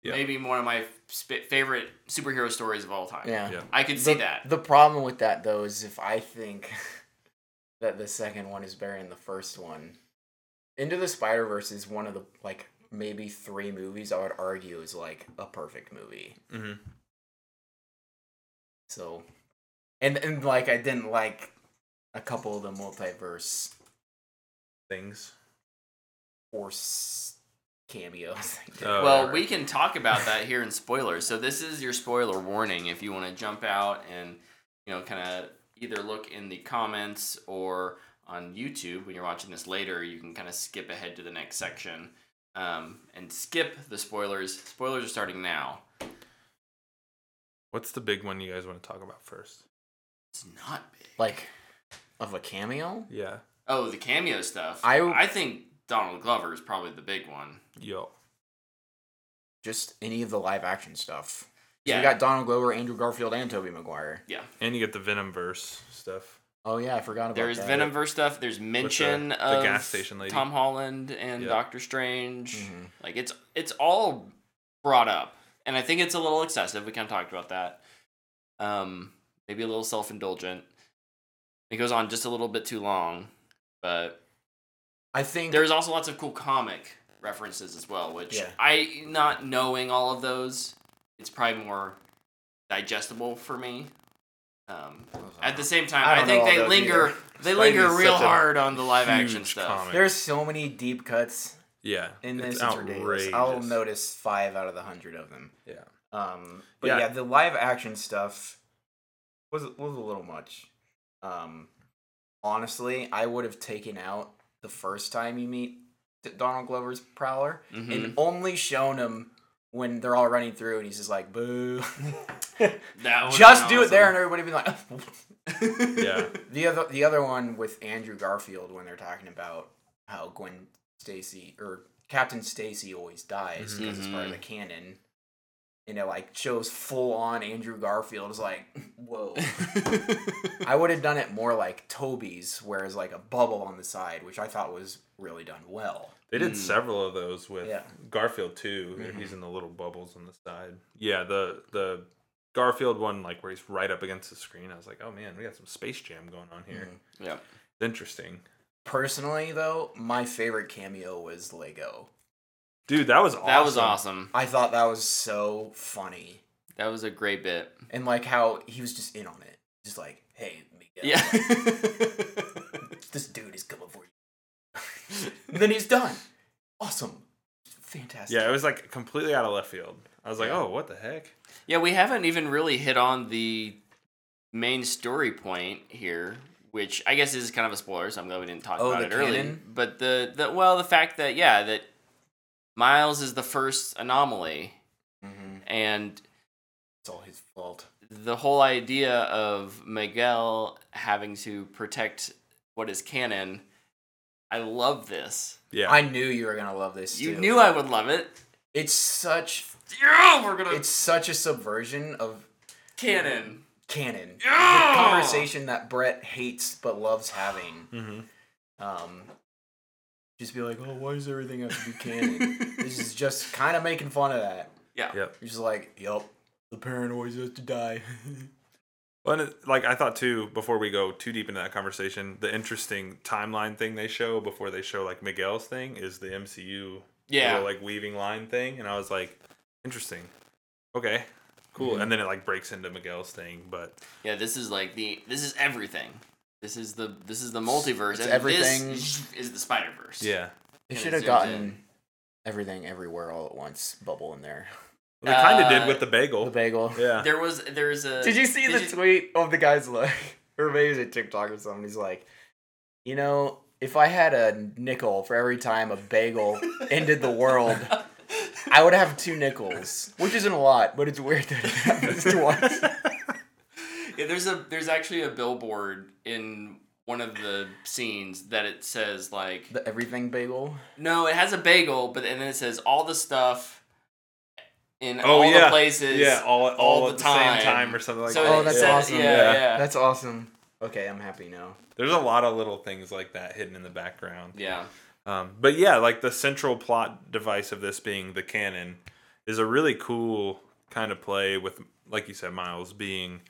Yeah. Maybe one of my sp- favorite superhero stories of all time. Yeah. Yeah. I could see the, that. The problem with that though is if I think that the second one is better than the first one, Into the Spider Verse is one of the like maybe three movies I would argue is like a perfect movie. hmm So, and and like I didn't like a couple of the multiverse Things. or cameos. Oh, well, right. we can talk about that here in spoilers. So this is your spoiler warning. If you want to jump out and you know, kind of either look in the comments or on YouTube when you're watching this later, you can kind of skip ahead to the next section um, and skip the spoilers. Spoilers are starting now. What's the big one you guys want to talk about first? It's not big. like of a cameo. Yeah. Oh, the cameo stuff. I- I think Donald Glover is probably the big one. Yo. Just any of the live action stuff. Yeah. Yeah. You got Donald Glover, Andrew Garfield, and Tobey Maguire. yeah. And you get the Venom verse stuff. Oh yeah, I forgot about that. There's that. Venomverse stuff. There's mention of the of gas station lady. Tom Holland and Yeah. Doctor Strange. Mhm. Like it's it's all brought up, and I think it's a little excessive. We kind of talked about that. Um, maybe a little self indulgent. It goes on just a little bit too long, but I think there's also lots of cool comic references as well. Which Yeah. I not knowing all of those, it's probably more digestible for me. Um, at the same time, I I, think know all they linger either. they Spidey's linger real hard on the live action stuff. comic. there's so many deep cuts Yeah. in this. it's It's, ridiculous. I'll notice five out of the hundred of them. Yeah. Um, but Yeah. yeah. the live action stuff was was a little much. Um, honestly, I would have taken out the first time you meet Donald Glover's Prowler Mhm. and only shown him when they're all running through and he's just like boo. That just do it there and everybody be like. Yeah. The other the other one with Andrew Garfield when they're talking about how Gwen Stacy or Captain Stacy always dies because it's part of the canon. And it like shows full on Andrew Garfield is like, whoa. I would have done it more like Tobey's, whereas like a bubble on the side, which I thought was really done well. They did Mm. several of those with Yeah. Garfield too. where Mhm. He's in the little bubbles on the side. Yeah, the the Garfield one, like where he's right up against the screen. I was like, oh man, we got some Space Jam going on here. Mhm. yeah. It's interesting, Personally, though, my favorite cameo was Lego. dude. That was awesome. That was awesome. I thought that was so funny. That was a great bit. And like how he was just in on it. Just like, hey, Miguel, Yeah. this dude is coming for you. and then he's done. Awesome. Fantastic. Yeah, it was like completely out of left field. I was like, Yeah. oh, what the heck? yeah, we haven't even really hit on the main story point here, which I guess is kind of a spoiler, so I'm glad we didn't talk Oh, about the it early. canon? But the, the well, the fact that yeah, that Miles is the first anomaly hmm and It's all his fault. the whole idea of Miguel having to protect what is canon, I love this. Yeah, I knew you were gonna love this. You too. knew I would love it. It's such. Yeah, we're gonna It's such a subversion of canon. Canon. Yeah! The conversation that Brett hates but loves having. hmm Um, just be like, oh, why does everything have to be canon? this is just kind of making fun of that. Yeah. Yep. You're just like, yup, the parent always has to die. Well, and it, like I thought too, before we go too deep into that conversation, the interesting timeline thing they show before they show like Miguel's thing is the MCU Yeah. little, like weaving line thing, and I was like, interesting. Okay, cool. And then it like breaks into Miguel's thing, but Yeah, this is like the this is everything. This is the this is the multiverse. It's and everything. This is the Spider Verse. yeah, They should have gotten in. everything everywhere all at once bubble in there. they kind of Uh, did with the bagel. The bagel. yeah, There was there's a. Did you see did the you- tweet of the guy's like, or maybe it's a TikTok or something? He's like, you know, if I had a nickel for every time a bagel ended the world, I would have two nickels, which isn't a lot, but it's weird that it happens twice. Yeah, there's a there's actually a billboard in one of the scenes that it says like The everything bagel. no, it has a bagel, but and then it says all the stuff in Oh, all yeah. the places. Yeah, all, all, all at the the same time. time or something like So that. Oh, it that's says- uh, awesome. Yeah, Yeah. yeah. That's awesome. Okay, I'm happy now. There's a lot of little things like that hidden in the background. yeah. Um, but yeah, like the central plot device of this being the canon is a really cool kind of play with, like you said, Miles being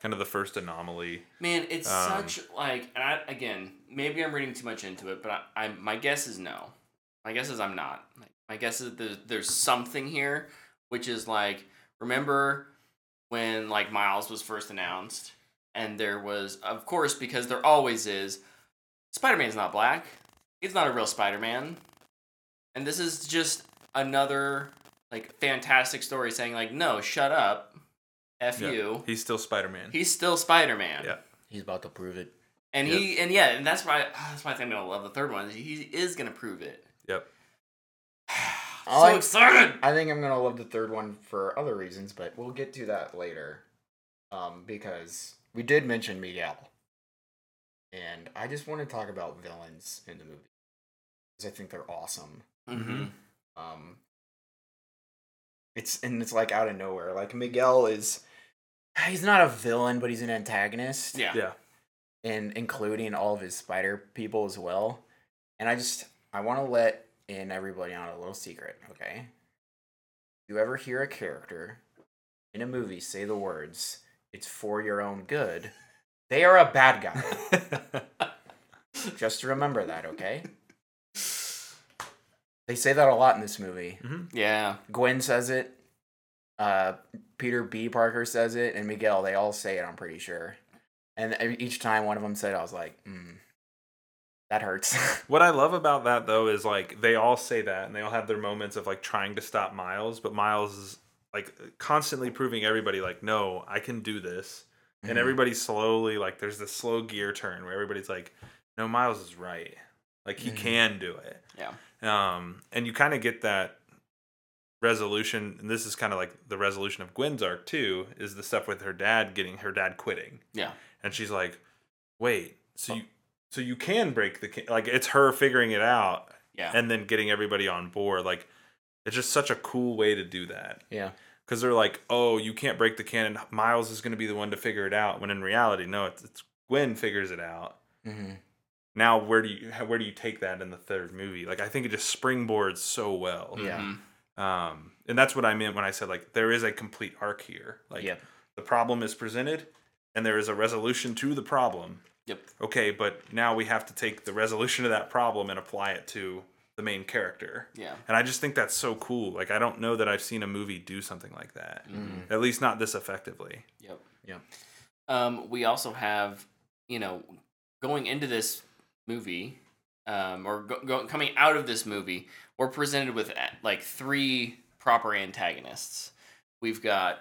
kind of the first anomaly. Man, it's Um, such like and I, again, maybe I'm reading too much into it, but I, I my guess is no. My guess is I'm not. Like, my guess is there's, there's something here, which is like remember when like Miles was first announced, and there was of course because there always is. Spider Man's not black. He's not a real Spider Man, and this is just another like fantastic story saying like no, shut up, f Yeah. you. He's still Spider Man. He's still Spider Man. Yeah. He's about to prove it. And Yep. he and yeah, and that's why that's why I think I'm gonna love the third one. He is gonna prove it. Yep. so I- excited. I think I'm gonna love the third one for other reasons, but we'll get to that later. Um, because we did mention Miguel, and I just want to talk about villains in the movie because I think they're awesome. Mm-hmm. Um, it's and it's like out of nowhere. Like Miguel is, he's not a villain, but he's an antagonist. Yeah. Yeah. and including all of his spider people as well. And I just I want to let in everybody on a little secret, okay? You ever hear a character in a movie say the words "It's for your own good"? They are a bad guy. just remember that, okay? They say that a lot in this movie. Yeah. Gwen says it. Uh, Peter B. Parker says it, and Miguel. They all say it. I'm pretty sure. And each time one of them said, it, I was like, mm, "That hurts." What I love about that though is like they all say that and they all have their moments of like trying to stop Miles, but Miles is like constantly proving everybody like, no, I can do this. And Mhm. everybody slowly like there's this slow gear turn where everybody's like, no, Miles is right. Like he Mhm. can do it. Yeah. Um, and you kind of get that resolution, and this is kind of like the resolution of Gwen's arc too, is the stuff with her dad getting her dad quitting, Yeah. and she's like, "Wait, so you, so you can break the ca-" like it's her figuring it out, Yeah. and then getting everybody on board. Like, it's just such a cool way to do that yeah. because they're like, "Oh, you can't break the canon. Miles is going to be the one to figure it out." When in reality, no, it's, it's Gwen figures it out. hmm Now, where do you where do you take that in the third movie? Like, I think it just springboards so well. Yeah. Mhm. Um, and that's what I meant when I said like there is a complete arc here. Like Yep. the problem is presented, and there is a resolution to the problem. Yep. Okay, but now we have to take the resolution of that problem and apply it to the main character. Yeah. And I just think that's so cool. Like I don't know that I've seen a movie do something like that. Mhm. At least not this effectively. Yep. Yep. Um, we also have, you know, going into this movie, um, or go, go, coming out of this movie, we're presented with uh, like three proper antagonists. We've got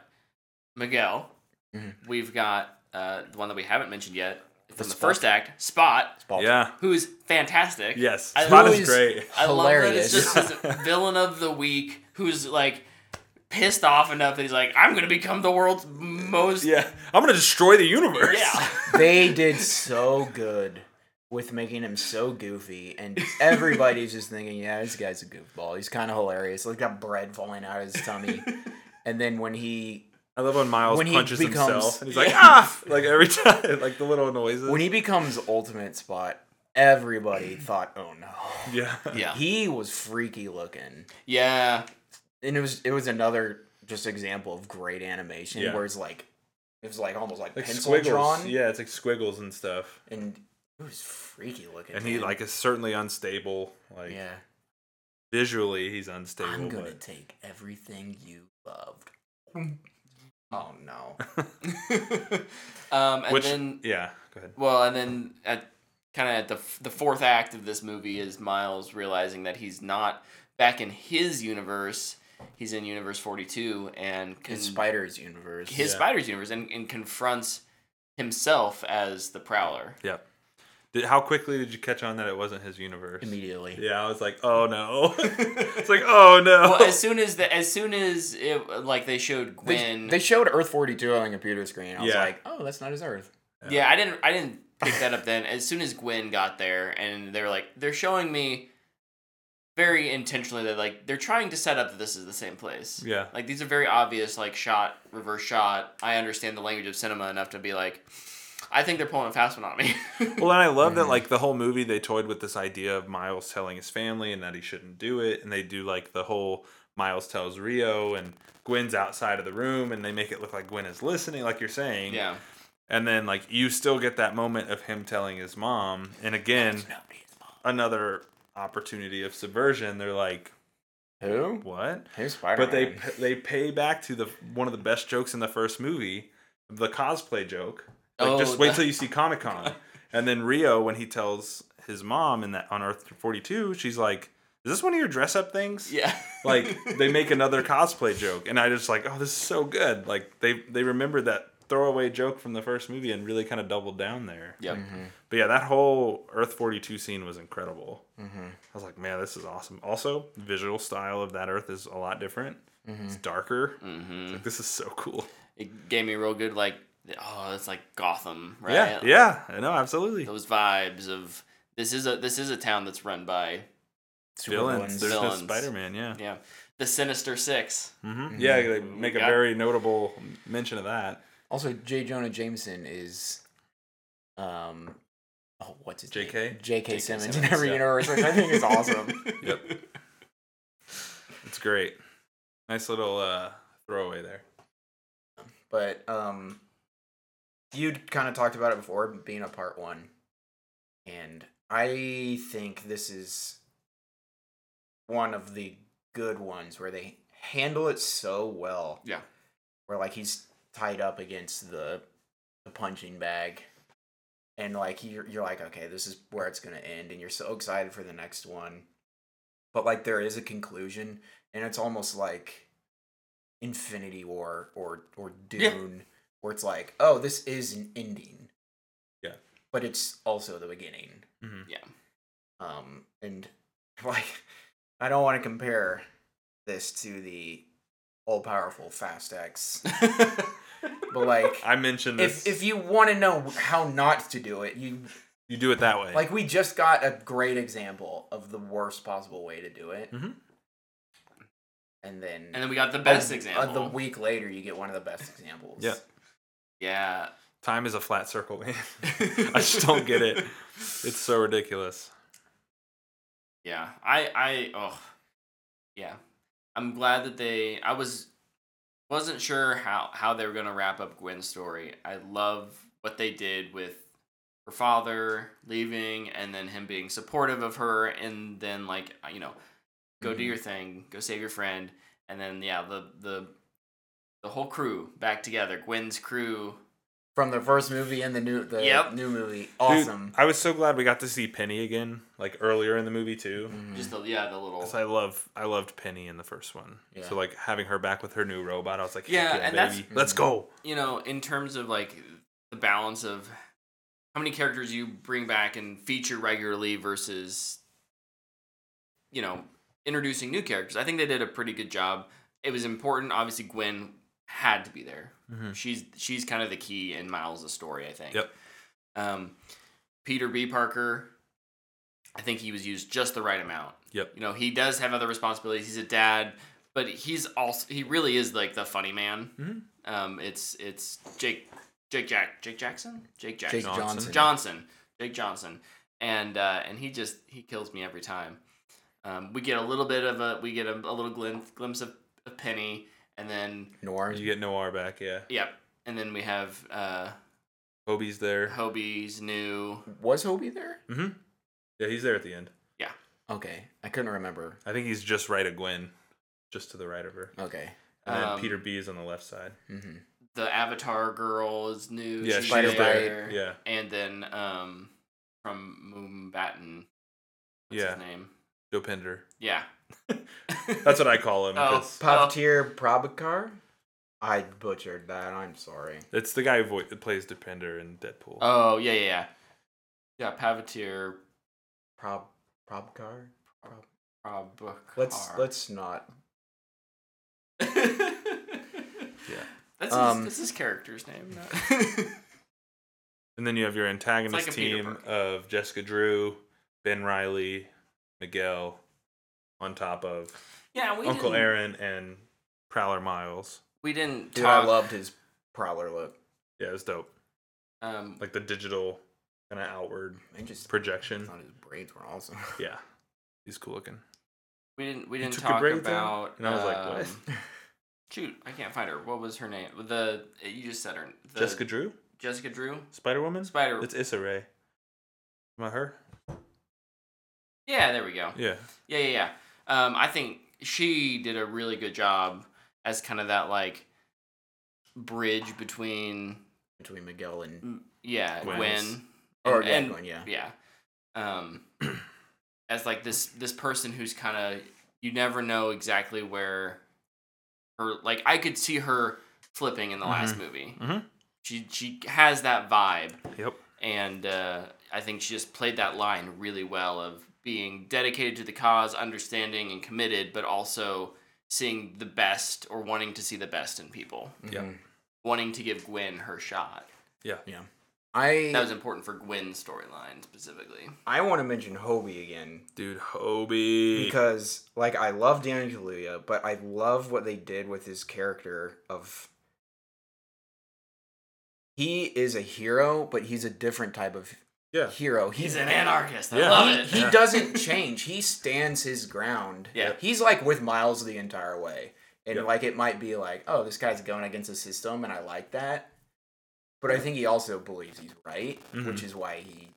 Miguel. Mhm. We've got uh, the one that we haven't mentioned yet from the, Spot. first act, Spot, Spot. Yeah. who's fantastic. Yes. I Spot love- is great. I love that it's just this villain of the week who's like pissed off enough that he's like, I'm gonna become the world's most. Yeah. I'm gonna destroy the universe. Yeah. They did so good with making him so goofy, and everybody's just thinking, "Yeah, this guy's a goofball. He's kind of hilarious. Like got bread falling out of his tummy." and then when he I love when Miles When he punches becomes- himself and he's like, Yeah. ah, like every time, like the little noises. when he becomes ultimate spot, everybody thought, "Oh no." yeah. Yeah. He was freaky looking. Yeah. and it was it was another just example of great animation Yeah. where it's like it was like almost like, Like pencil squiggles. drawn Yeah, it's like squiggles and stuff. and it was freaky looking And he like is certainly unstable. Like yeah visually, he's unstable. i'm gonna but take everything you loved oh no um, and which then, yeah, go ahead. well, and then at kind of at the the fourth act of this movie is Miles realizing that he's not back in his universe. He's in Universe Forty Two and con- his spiders universe his Yeah. Spider's universe and, and confronts himself as the Prowler. Yep. Did, how quickly did you catch on that it wasn't his universe? Immediately. Yeah, I was like, oh no. it's like, oh no. well, as soon as the as soon as it like they showed Gwen. they showed Earth 42 on the computer screen. I was Yeah. like, oh, that's not his Earth. Yeah, I didn't. I didn't pick that up then. As soon as Gwen got there, and they're like, they're showing me very intentionally that like they're trying to set up that this is the same place. yeah. Like these are very obvious, like shot, reverse shot. I understand the language of cinema enough to be like, I think they're pulling a fast one on me. Well, and I love that Mhm. like the whole movie they toyed with this idea of Miles telling his family and that he shouldn't do it, and they do like the whole Miles tells Rio and Gwen's outside of the room, and they make it look like Gwen is listening, like you're saying. yeah. And then like you still get that moment of him telling his mom, and again another opportunity of subversion. They're like, Who? what? Who's Spider-Man? But they they pay back to the one of the best jokes in the first movie, the cosplay joke. Like Oh, just wait the- till you see Comic Con, and then Rio when he tells his mom in that on Earth forty two, she's like, "Is this one of your dress up things?" Yeah. Like they make another cosplay joke, and I just like, oh, this is so good. Like they they remembered that throwaway joke from the first movie and really kind of doubled down there. Yep. Mhm, But yeah, that whole Earth forty two scene was incredible. mhm, I was like, man, this is awesome. Also, visual style of that Earth is a lot different. It's mhm. darker. hmm Like this is so cool. It gave me real good like, oh, it's like Gotham, right? Yeah, yeah, I know, absolutely. Those vibes of this is a this is a town that's run by Villains. There's Villains. no Spider Man. Yeah. yeah the Sinister Six. Mm-hmm. Mhm. Yeah, they make a very notable mention of that. Also, J. Jonah Jameson is, um, oh, what's his JK? name? J.K. J.K. Simmons, in every yeah. universe, which I think is awesome. Yep. It's great. Nice little uh, throwaway there. But um, you kind of talked about it before, being a part one, and I think this is one of the good ones where they handle it so well. Yeah. Where like he's tied up against the the punching bag, and like you're you're like, okay, this is where it's gonna end, and you're so excited for the next one. But like there is a conclusion, and it's almost like Infinity War or or Dune, Yeah. Where it's like, oh, this is an ending. Yeah. But it's also the beginning. Mhm. Yeah. Um, and like, I don't want to compare this to the all powerful Fast X, but like, I mentioned this. if if you want to know how not to do it, you you do it that way, like we just got a great example of the worst possible way to do it, Mhm. and then and then we got the best a- example. uh, the week later, you get one of the best examples. Yeah. Yeah. time is a flat circle, man. I just don't get it. It's so ridiculous. Yeah, I, I, oh, yeah. I'm glad that they. I was, wasn't sure how how they were gonna wrap up Gwen's story. I love what they did with her father leaving, and then him being supportive of her, and then like you know, go do Mhm. your thing, go save your friend, and then yeah, the the the whole crew back together. Gwen's crew. From the first movie and the new the Yep. new movie, Dude, awesome. I was so glad we got to see Penny again, like earlier in the movie too. Mhm. Just the yeah, the little 'Cause I love, I loved Penny in the first one. Yeah. So like having her back with her new robot, I was like, Yeah, yeah, yeah and that's- baby, let's go. you know, in terms of like the balance of how many characters you bring back and feature regularly versus, you know, introducing new characters, I think they did a pretty good job. It was important. Obviously, Gwen had to be there. Mhm. She's she's kind of the key in Miles' story, I think. Yep. Um, Peter B. Parker, I think he was used just the right amount. Yep. You know, he does have other responsibilities. He's a dad, but he's also he really is like the funny man. Mhm. Um, it's it's Jake Jake Jack Jake Jackson Jake Jackson Jake Johnson. Johnson. Johnson Jake Johnson, and uh, and he just he kills me every time. Um, we get a little bit of a we get a, a little glimpse glimpse of, of Penny, and then Noir. You get Noir back, yeah. yep, and then we have uh, Hobie's there. Hobie's new. Was Hobie there? Mm-hmm. Yeah, he's there at the end. Yeah. Okay, I couldn't remember. I think he's just right of Gwen, just to the right of her. Okay. And then Um, Peter B is on the left side. hmm The Avatar girl is new. Yeah, she's Spider she's Byte. Yeah, And then um, from Mumbattan. What's Yeah. his name? Dopinder. Yeah. That's what I call him. Oh. 'cause Puppeteer Prabhakar? I butchered that. I'm sorry. It's the guy who vo- that plays Dopinder in Deadpool. Oh yeah, yeah, yeah. Yeah, Pavitr. Prob Probcar. Prob- Prob. Let's let's not. yeah. That's his, Um, that's his character's name. not- And then you have your antagonist like a Peter team Parker. of Jessica Drew, Ben Riley, Miguel, on top of yeah, we Uncle didn't, Aaron and Prowler Miles. We didn't Dude, talk. I loved his prowler look. Yeah, it was dope. um, Like the digital kind of outward I just projection. thought his braids were awesome. Yeah, he's cool looking. we didn't. We You didn't took your talk braids out? about. And I was like, what? um, Shoot, I can't find her. What was her name? The you just said her. The, Jessica Drew, Jessica Drew. Spider Woman. Spider. It's Issa Rae. Am I her? Yeah, there we go. Yeah. Yeah, yeah, yeah. Um, I think she did a really good job as kind of that like bridge between Between Miguel and yeah Gwen. Gwen, or and- yeah, and- Gwen, yeah. yeah, um, as like this this person who's kind of you never know exactly where her like I could see her flipping in the last movie. Mhm. She she has that vibe Yep. and uh, I think she just played that line really well of being dedicated to the cause, understanding and committed, but also seeing the best or wanting to see the best in people, Yeah. Mhm. wanting to give Gwen her shot. Yeah. Yeah. I That was important for Gwen's storyline specifically. I want to mention Hobie again Dude, Hobie. because like I love Daniel Kaluuya, but I love what they did with his character of he is a hero, but he's a different type of yeah. hero. He's an anarchist. I Yeah. love he, it. he Yeah. doesn't change. He stands his ground. Yeah. He's like with Miles the entire way. And Yep. like it might be like, oh, this guy's going against the system and I like that. But I think he also believes he's right, Mhm. which is why he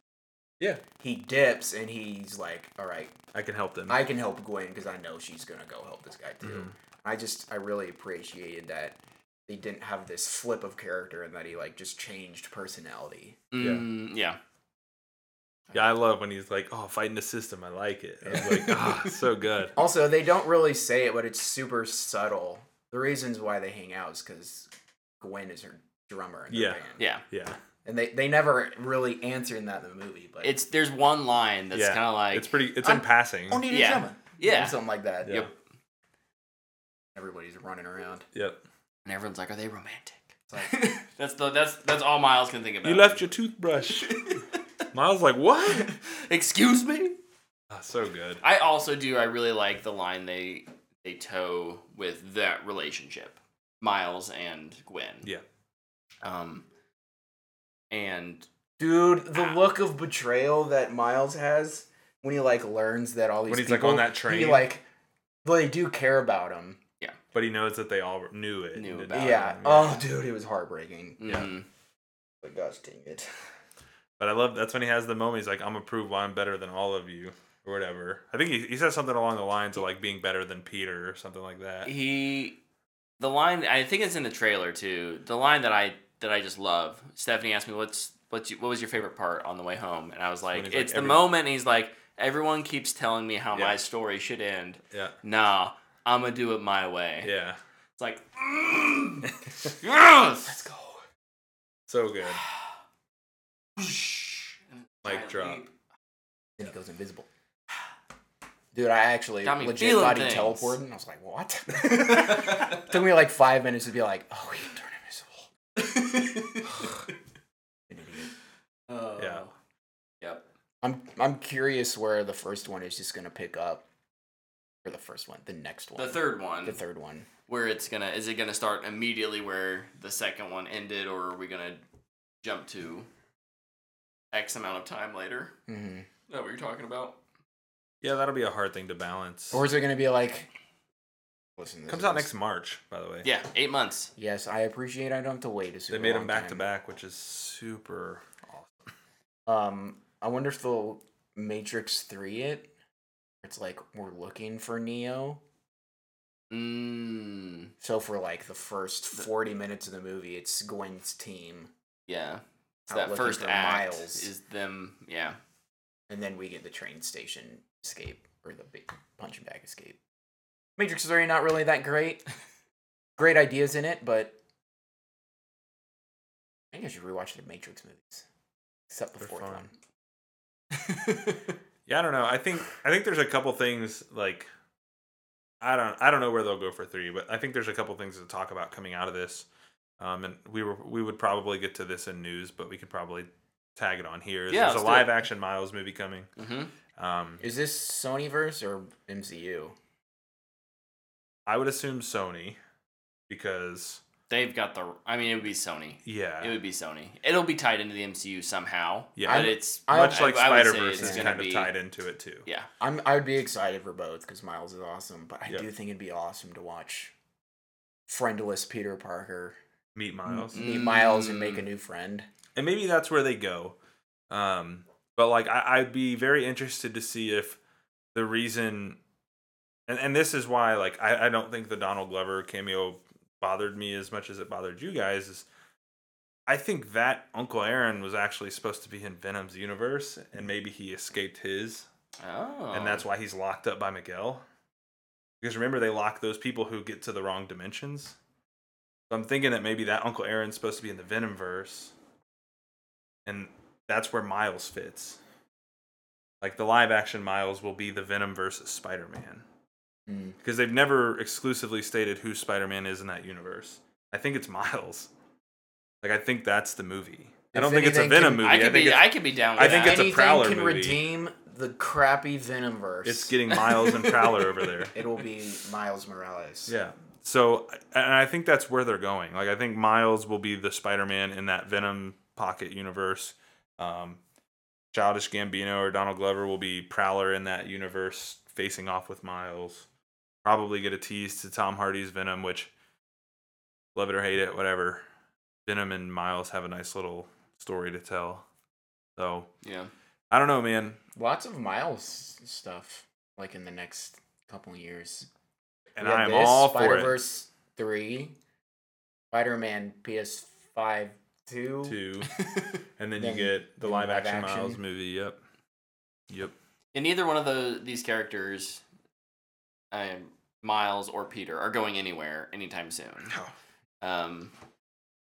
Yeah. he dips and he's like, all right, I can help them. I can help Gwen because I know she's gonna go help this guy too. Mhm. I just I really appreciated that they didn't have this flip of character and that he like just changed personality. Mm, yeah. yeah, I love when he's like, "Oh, fighting the system. I like it." I was like, "Ah, so good." Also, they don't really say it, but it's super subtle. The reasons why they hang out is because Gwen is her drummer in their Yeah. band. Yeah. Yeah, And they, they never really answer in that in the movie, but It's there's one line that's Yeah. kind of like it's pretty. It's I'm- in passing. oh, need a yeah. drummer. Yeah. Or something like that. Yeah. Yep. Everybody's running around. Yep. and everyone's like, "Are they romantic?" It's like, that's the that's that's all Miles can think about. You left your toothbrush. Miles like, "What?" Excuse me. Ah, so good. I also do. I really like the line they they toe with that relationship, Miles and Gwen. Yeah. Um. And dude, the Ah. look of betrayal that Miles has when he like learns that all these When he's, like, people, on that train, he like, well, they do care about him. Yeah. But he knows that they all knew it. Knew and about didn't- yeah. Oh, dude, it was heartbreaking. Yeah. mhm. But gosh dang it. But I love that's when he has the moment. He's like, "I'm gonna prove why I'm better than all of you." Or whatever. I think he, he says something along the lines of like being better than Peter or something like that. he, the line I think it's in the trailer too. The line that I that I just love. Stephanie asked me what's what's you, what was your favorite part on the way home, and I was like, he's like, it's the every- moment. And he's like, everyone keeps telling me how Yeah. my story should end. Yeah. Nah, I'm gonna do it my way. Yeah. It's like, mm, yes, let's go. So good. And Mic drop. leap. Then he goes invisible. Dude, I actually Got me legit feeling thought he things. teleported. And I was like, what? Took me like five minutes to be like, oh, he can turn invisible. An idiot. oh. Yeah. Yep. I'm I'm curious where the first one is just gonna pick up. Or the first one, the next one. The third one, The third one. where it's gonna, is it gonna start immediately where the second one ended, or are we gonna jump to X amount of time later? hmm Is that what you're talking about? Yeah, that'll be a hard thing to balance. Or is it gonna be like? Listen, this Comes out next March, by the way. Yeah, eight months. Yes, I appreciate. I don't have to wait a super They made them back to back, which is super awesome. Um, I wonder if they'll Matrix three it. It's like we're looking for Neo. Mm, So for like the first forty minutes of the movie, it's Gwen's team, yeah. So that first act Miles. is them. Yeah. and then we get the train station escape or the big punching bag escape. Matrix is already not really that great. great ideas in it, but I think I should rewatch the Matrix movies, except the They're fourth fun. one. Yeah, I don't know. I think I think there's a couple things like I don't I don't know where they'll go for three, but I think there's a couple things to talk about coming out of this. Um, and we were we would probably get to this in news, but we could probably tag it on here. Yeah, there's a live it. action Miles movie coming. hmm Um, Is this Sonyverse or MCU? I would assume Sony because They've got the. I mean, it would be Sony. yeah, It would be Sony. It'll be tied into the MCU somehow. Yeah. but I'm- it's I- much I- like I Spider Verse is gonna kind of be- tied into it too. Yeah, I'm I would be excited for both because Miles is awesome, but I Yep. do think it'd be awesome to watch friendless Peter Parker Meet Miles. meet Miles and make a new friend. and maybe that's where they go. Um, but like I, I'd be very interested to see if the reason, and and this is why like I, I don't think the Donald Glover cameo bothered me as much as it bothered you guys. Is I think that Uncle Aaron was actually supposed to be in Venom's universe, and maybe he escaped his, Oh, and that's why he's locked up by Miguel. Because remember, they lock those people who get to the wrong dimensions. So I'm thinking that maybe that Uncle Aaron's supposed to be in the Venom verse, and that's where Miles fits. Like the live action Miles will be the Venom versus Spider Man Mm. because they've never exclusively stated who Spider Man is in that universe. I think it's Miles. Like I think that's the movie. I don't think it's a Venom can- movie. I could think be. I could be down with I think that. it's a Anything Prowler can movie. redeem the crappy Venomverse. it's getting Miles and Prowler over there. it will be Miles Morales. Yeah. So, and I think that's where they're going. Like, I think Miles will be the Spider-Man in that Venom pocket universe. Um, Childish Gambino or Donald Glover will be Prowler in that universe, facing off with Miles. Probably get a tease to Tom Hardy's Venom, which love it or hate it, whatever. Venom and Miles have a nice little story to tell. So yeah. I don't know, man. Lots of Miles stuff like in the next couple years. And I am this, all for it. Spider-Verse 3, Spider-Man PS5 2. Too. And then, Then- you get the live, live action, action. Miles movie. Yep. Yep. And neither one of the these characters, um, Miles or Peter, are going anywhere anytime soon. Um,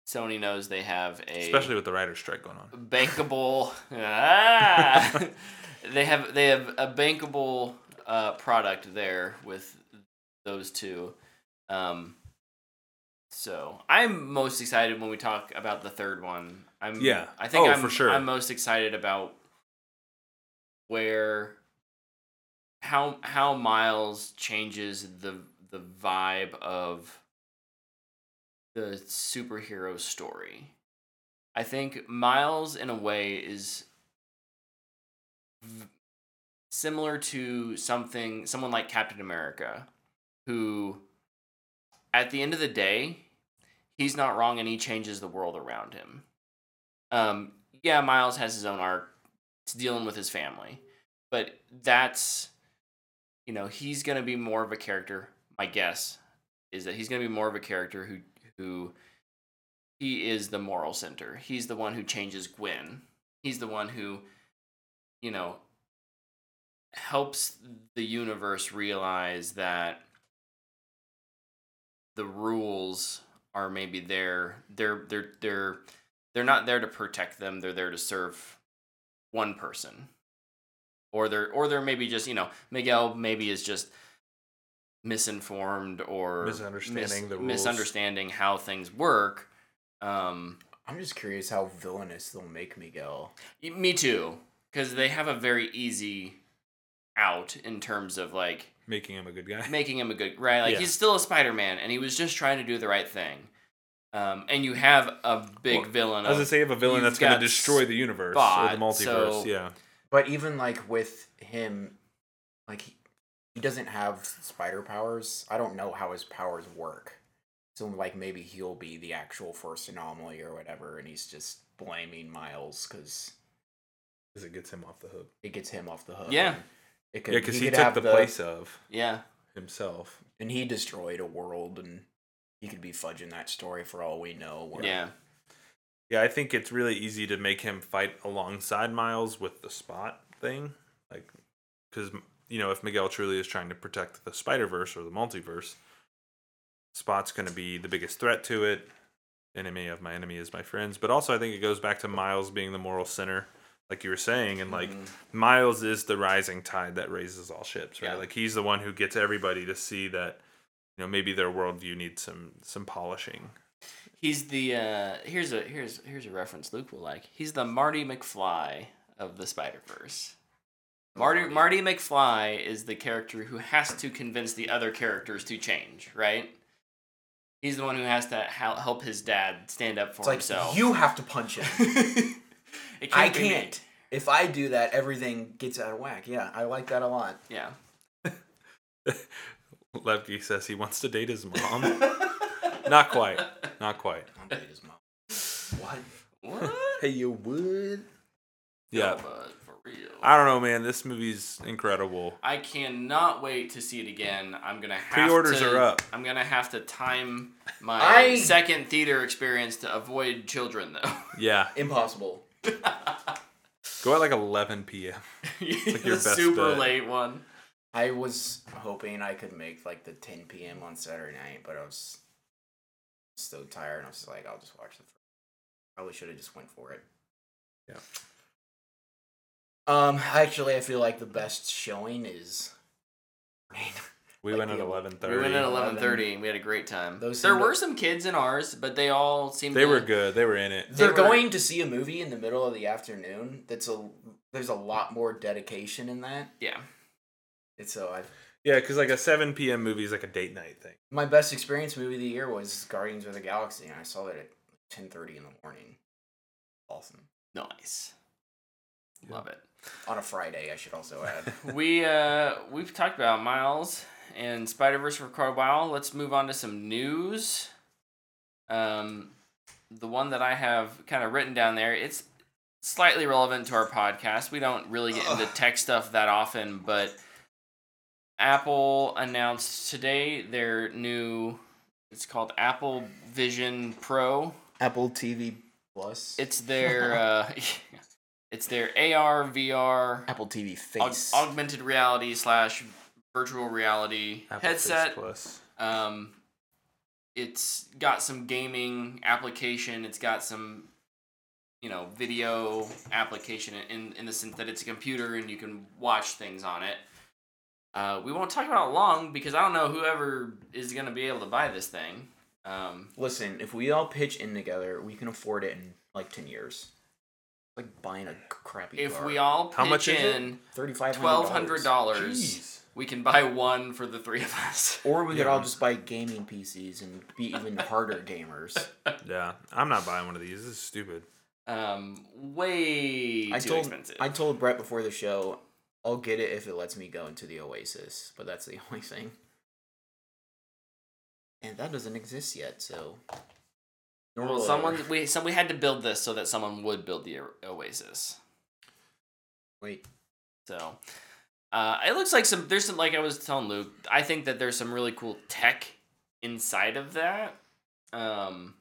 Sony knows they have a Especially with the writer's strike going on. bankable. ah! they have they have a bankable uh, product there with those two. Um, so I'm most excited when we talk about the third one. I'm Yeah. I think Oh, I'm for sure. I'm most excited about where how how Miles changes the the vibe of the superhero story. I think Miles, in a way, is v- similar to something, someone like Captain America, who, at the end of the day, he's not wrong and he changes the world around him. Um, yeah, Miles has his own arc, it's dealing with his family, but that's, you know, he's gonna be more of a character. My guess is that he's gonna be more of a character who who he is the moral center. He's the one who changes Gwen. He's the one who, you know, helps the universe realize that the rules are maybe there. They're they're they're they're not there to protect them. They're there to serve one person. Or they're or they're maybe just, you know, Miguel maybe is just misinformed or Misunderstanding the rules. misunderstanding how things work. Um, I'm just curious how villainous they'll make Miguel. me too, because they have a very easy out in terms of like Making him a good guy. making him a good right. Like Yeah. he's still a Spider-Man, and he was just trying to do the right thing. Um, and you have a big Well, villain. I was gonna say, you have a villain that's going to destroy the universe or the multiverse. so- yeah. But even like with him, like he, he doesn't have spider powers. I don't know how his powers work. So like maybe he'll be the actual first anomaly or whatever, and he's just blaming Miles because Because it gets him off the hook. it gets him off the hook. Yeah. and It could, Yeah, because he, could took have the, place of yeah, himself. and he destroyed a world, and he could be fudging that story for all we know. where- yeah, Yeah, I think it's really easy to make him fight alongside Miles with the spot thing. Like, because, you know, if Miguel truly is trying to protect the Spider Verse or the multiverse, Spot's going to be the biggest threat to it. Enemy of my enemy is my friends. But also, I think it goes back to Miles being the moral center. Like you were saying, and like Mhm. Miles is the rising tide that raises all ships, right? Yeah. Like he's the one who gets everybody to see that you know maybe their worldview needs some some polishing. He's the uh, here's a here's here's a reference Luke will like. He's the Marty McFly of the Spider Verse. Marty Marty McFly is the character who has to convince the other characters to change, right? He's the one who has to help his dad stand up for It's like himself. you have to punch him. It I be me. can't. If I do that, everything gets out of whack. Yeah, I like that a lot. Yeah. Levke says he wants to date his mom. Not quite. Not quite. I'll date his mom. What? What? Hey, you would? No, Yeah. but for real. I don't know, man. This movie's incredible. I cannot wait to see it again. I'm gonna have Pre-orders to, are up. I'm gonna have to time my I- second theater experience to avoid children, though. Yeah. Impossible. Go at like 11 p.m. It's like your the best super bet. late one. I was hoping I could make like the 10 p.m. on Saturday night, but I was so tired, and I was like, I'll just watch the. Probably should have just went for it. Yeah. Um. Actually, I feel like the best showing is. We Like went at 11:30. We went at 11:30 and we had a great time. Those there seem to- were some kids in ours, but they all seemed They to, were good. They were in it. They're were- going to see a movie in the middle of the afternoon. That's a. There's a lot more dedication in that. Yeah. It's so I. Yeah, because like a 7 p.m. movie is like a date night thing. My best experience movie of the year was Guardians of the Galaxy, and I saw that at 10:30 in the morning. Awesome. Nice. Love it. On a Friday, I should also add. we uh we've talked about Miles and Spider Verse for quite a while. Let's move on to some news. Um, the one that I have kind of written down there, it's slightly relevant to our podcast. We don't really get into tech stuff that often, but Apple announced today their new. It's called Apple Vision Pro. Apple TV Plus. It's their uh, it's their AR VR Apple TV aug- Face. augmented reality slash virtual reality Apple headset. Plus. Um, it's got some gaming application. It's got some, you know, video application in in the sense that it's a computer and you can watch things on it. Uh, we won't talk about it long because I don't know whoever is gonna be able to buy this thing. Um, Listen, if we all pitch in together, we can afford it in like 10 years. Like buying a crappy if car. we all pitch How much is it? in $3,500. twelve hundred dollars, Jeez. We can buy one for the three of us. Or we could Yeah. all just buy gaming PCs and be even harder gamers. Yeah, I'm not buying one of these. This is stupid. Um, way I too told expensive. I told Brett before the show, I'll get it if it lets me go into the Oasis, but that's the only thing. And that doesn't exist yet, so. Nor Well, someone we so we had to build this so that someone would build the Oasis. Wait. So, uh, it looks like some. There's some like I was telling Luke. I think that there's some really cool tech inside of that. Um,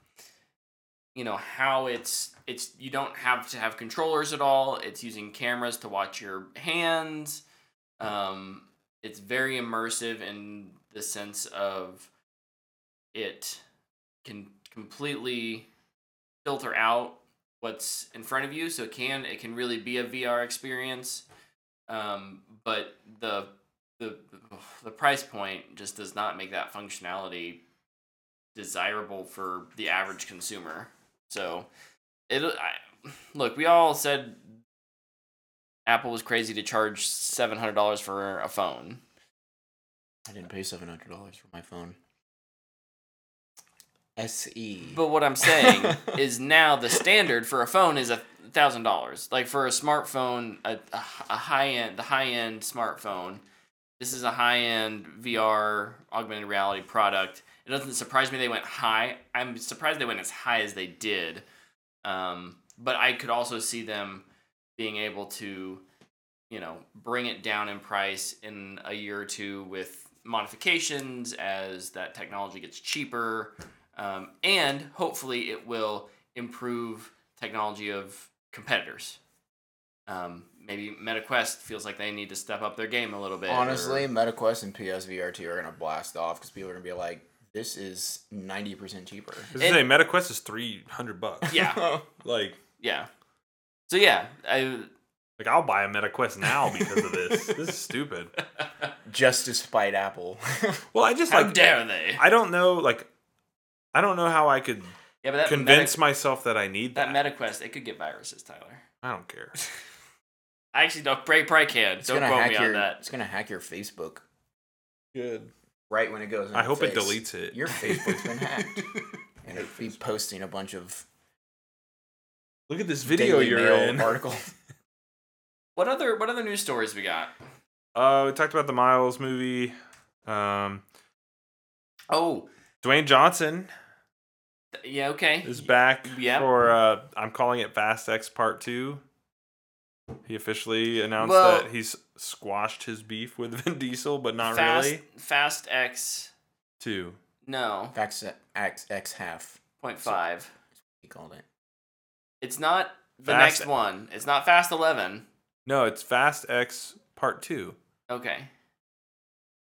you know how it's it's you don't have to have controllers at all. It's using cameras to watch your hands. Um, it's very immersive in the sense of it can completely filter out what's in front of you so it can it can really be a VR experience um, but the the the price point just does not make that functionality desirable for the average consumer so it I, look we all said Apple was crazy to charge $700 for a phone I didn't pay $700 for my phone. SE. But what I'm saying is now the standard for a phone is a thousand dollars. Like for a smartphone, a, a, a high end, the high end smartphone. This is a high end VR augmented reality product. It doesn't surprise me they went high. I'm surprised they went as high as they did. Um, but I could also see them being able to, you know, bring it down in price in a year or two with modifications as that technology gets cheaper. Um, and hopefully it will improve technology of competitors. Um, maybe MetaQuest feels like they need to step up their game a little bit. or- Honestly, MetaQuest and PSVR 2 are going to blast off because people are going to be like, this is 90% cheaper. I was And- say MetaQuest is three hundred bucks. yeah, Like yeah. So yeah, I Like I'll buy a MetaQuest now because of this. this is stupid. Just to spite Apple. Well, I just How like dare they? I don't know like I don't know how I could yeah, but that convince Meta, myself that I need that that. MetaQuest, it could get viruses, Tyler. I don't care. I actually don't. Probably, probably can. It's Don't gonna quote hack me your. on that. It's gonna hack your Facebook Good. right when it goes. in I your hope it deletes it. Your Facebook's been hacked, and it'd be posting a bunch of Look at this video Daily you're Mail in. article. What other What other news stories we got? Uh, we talked about the Miles movie. Um, Oh, Dwayne Johnson th- yeah. Okay. is back Yep. for uh, I'm calling it Fast X Part Two. He officially announced Well- that he's squashed his beef with Vin Diesel, but not Fast really. Fast X. Two. No. X X X half. Point five. He called it. It's not the Fast- next one. It's not Fast Eleven. No, it's Fast X Part Two. Okay.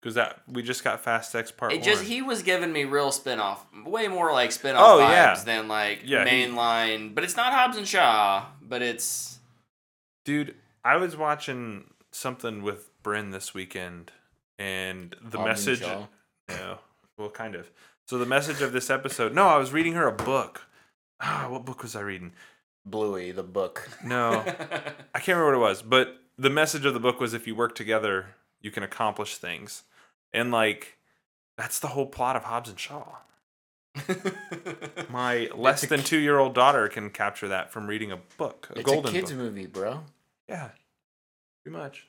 Because that we just got Fast X Part It One. just he was giving me real spin off, way more like spin Oh, off vibes yeah. than like Yeah, he- mainline. But it's not Hobbs and Shaw. But it's Dude, I was watching something with Bryn this weekend, and the Hobbs and message. Shaw. Yeah, well, kind of. So the message of this episode. No, I was reading her a book. Ah, what book was I reading? Bluey, the book. No, I can't remember what it was. But the message of the book was if you work together, you can accomplish things, and like that's the whole plot of Hobbs and Shaw. My less than two year old daughter can capture that from reading a book, a It's a kids book. movie, bro. Yeah, pretty much.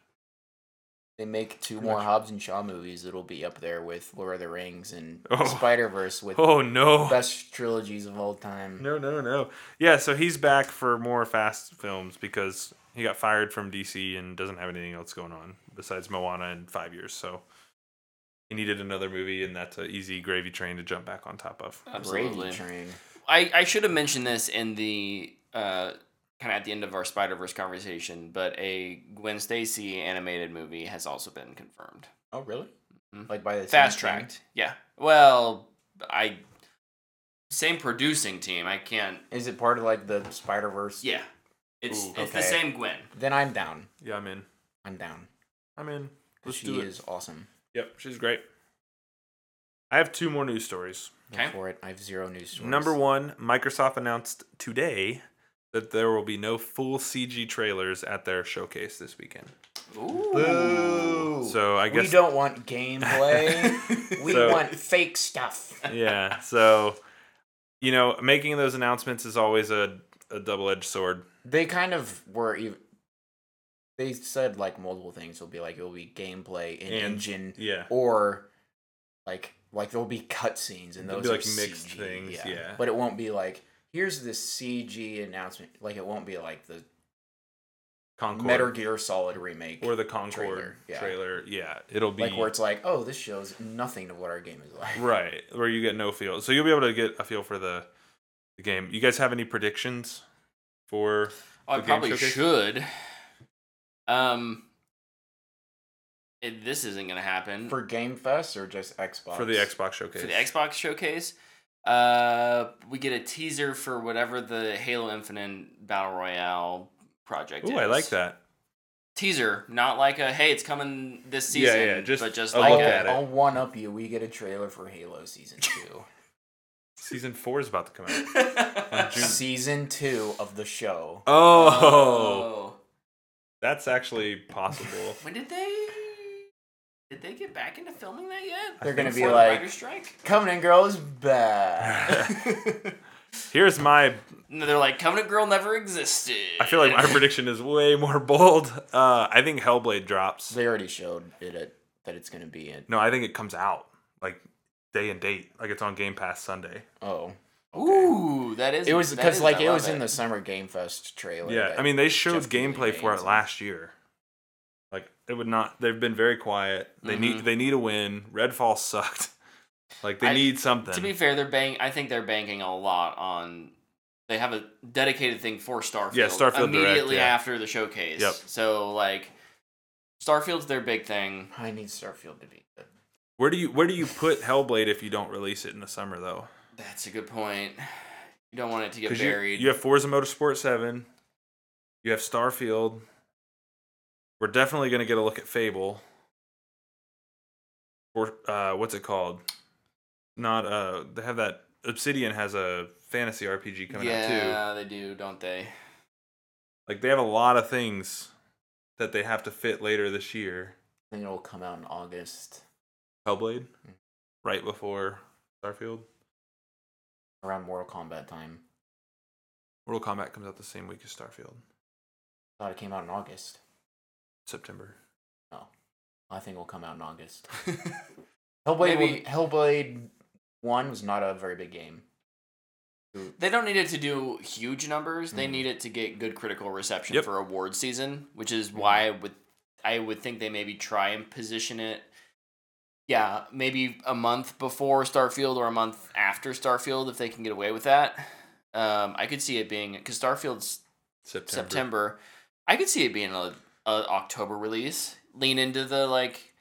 They make two Pretty more much. Hobbs and Shaw movies. It'll be up there with Lord of the Rings and Oh. Spider Verse with Oh no. best trilogies of all time. No, no, no. Yeah, so he's back for more Fast films because he got fired from DC and doesn't have anything else going on besides Moana in five years. So he needed another movie, and that's an easy gravy train to jump back on top of. Absolutely. Gravy Train. I, I should have mentioned this in the uh, kind of at the end of our Spider Verse conversation, but a Gwen Stacy animated movie has also been confirmed. Oh, really? Mhm. Like by the Fast same team? tracked. Yeah. Well, I same producing team. I can't. Is it part of like the Spider Verse? Yeah. It's Ooh. it's the same Gwen. Then I'm down. Yeah, I'm in. I'm down. I'm in. Let's she do it. is awesome. Yep, she's great. I have two more news stories. Go Okay. for it. I have zero news stories. Number one, Microsoft announced today that there will be no full CG trailers at their showcase this weekend. Ooh. Boo. So I guess we don't want gameplay. we So- want fake stuff. yeah. So, you know, making those announcements is always a, a double edged sword. They kind of were even. They said like multiple things. It'll be like it'll be gameplay in And- engine, Yeah. or like like there'll be cutscenes and those be, are like, mixed CG, things, yeah. But it won't be like here's the CG announcement. Like it won't be like the Concord. Metal Gear Solid remake, or the Concord trailer, trailer. yeah. Yeah. It'll be like where it's like oh this shows nothing of what our game is like. right where you get no feel. So you'll be able to get a feel for the the game. You guys have any predictions for Oh, I the probably showcase? should. Um, it, this isn't gonna happen For Game Fest or just Xbox? for the Xbox showcase? for the Xbox showcase. Uh, we get a teaser for whatever the Halo Infinite Battle Royale project Ooh, is. I like that. teaser, not like a hey, it's coming this season. yeah, yeah, just but just like look a, at it. I'll one up you. We get a trailer for Halo Season 2. Season four is about to come out. Season 2 of the show. Oh, that's actually possible. When did they? Did they get back into filming that yet? They're gonna think be Before the like, writer's strike. Covenant Girl is bad. Here's my. No, they're like Covenant Girl never existed. I feel like my prediction is way more bold. Uh, I think Hellblade drops. they already showed it at, that it's gonna be in. No, I think it comes out like day and date, like it's on Game Pass Sunday. Oh. Ooh, that is. It was that because like it love was in the Summer Game Fest trailer. Yeah, I mean they showed Jeff gameplay for it last year. Like it would not. They've been very quiet. They Mhm. need. They need a win. Redfall sucked. Like they I- need something. To be fair, they're bang. I think they're banking a lot on. They have a dedicated thing for Starfield. Yeah, Starfield Direct, immediately yeah. after the showcase. Yep. So like, Starfield's their big thing. I need Starfield to be good. where do you Where do you put Hellblade if you don't release it in the summer though? That's a good point. You don't want it to get Because you, buried. you have Forza Motorsport Seven. You have Starfield. we're definitely gonna get a look at Fable. Or uh, what's it called? Not uh, they have that Obsidian has a fantasy RPG coming out too. yeah, they do, don't they? Like they have a lot of things that they have to fit later this year. I think it'll come out in August, Hellblade, Mm. right before Starfield. Around Mortal Kombat time. Mortal Kombat comes out the same week as Starfield, I thought it came out in August. September. Oh, I think it'll come out in August. Hellblade, Maybe- will- Hellblade One was not a very big game. They don't need it to do huge numbers. They Mhm. need it to get good critical reception Yep. for award season, which is why I would I would think they maybe try and position it. Yeah, maybe a month before Starfield or a month after Starfield if they can get away with that. Um, I could see it being because Starfield's September. September. I could see it being a, a October release. Lean into the like,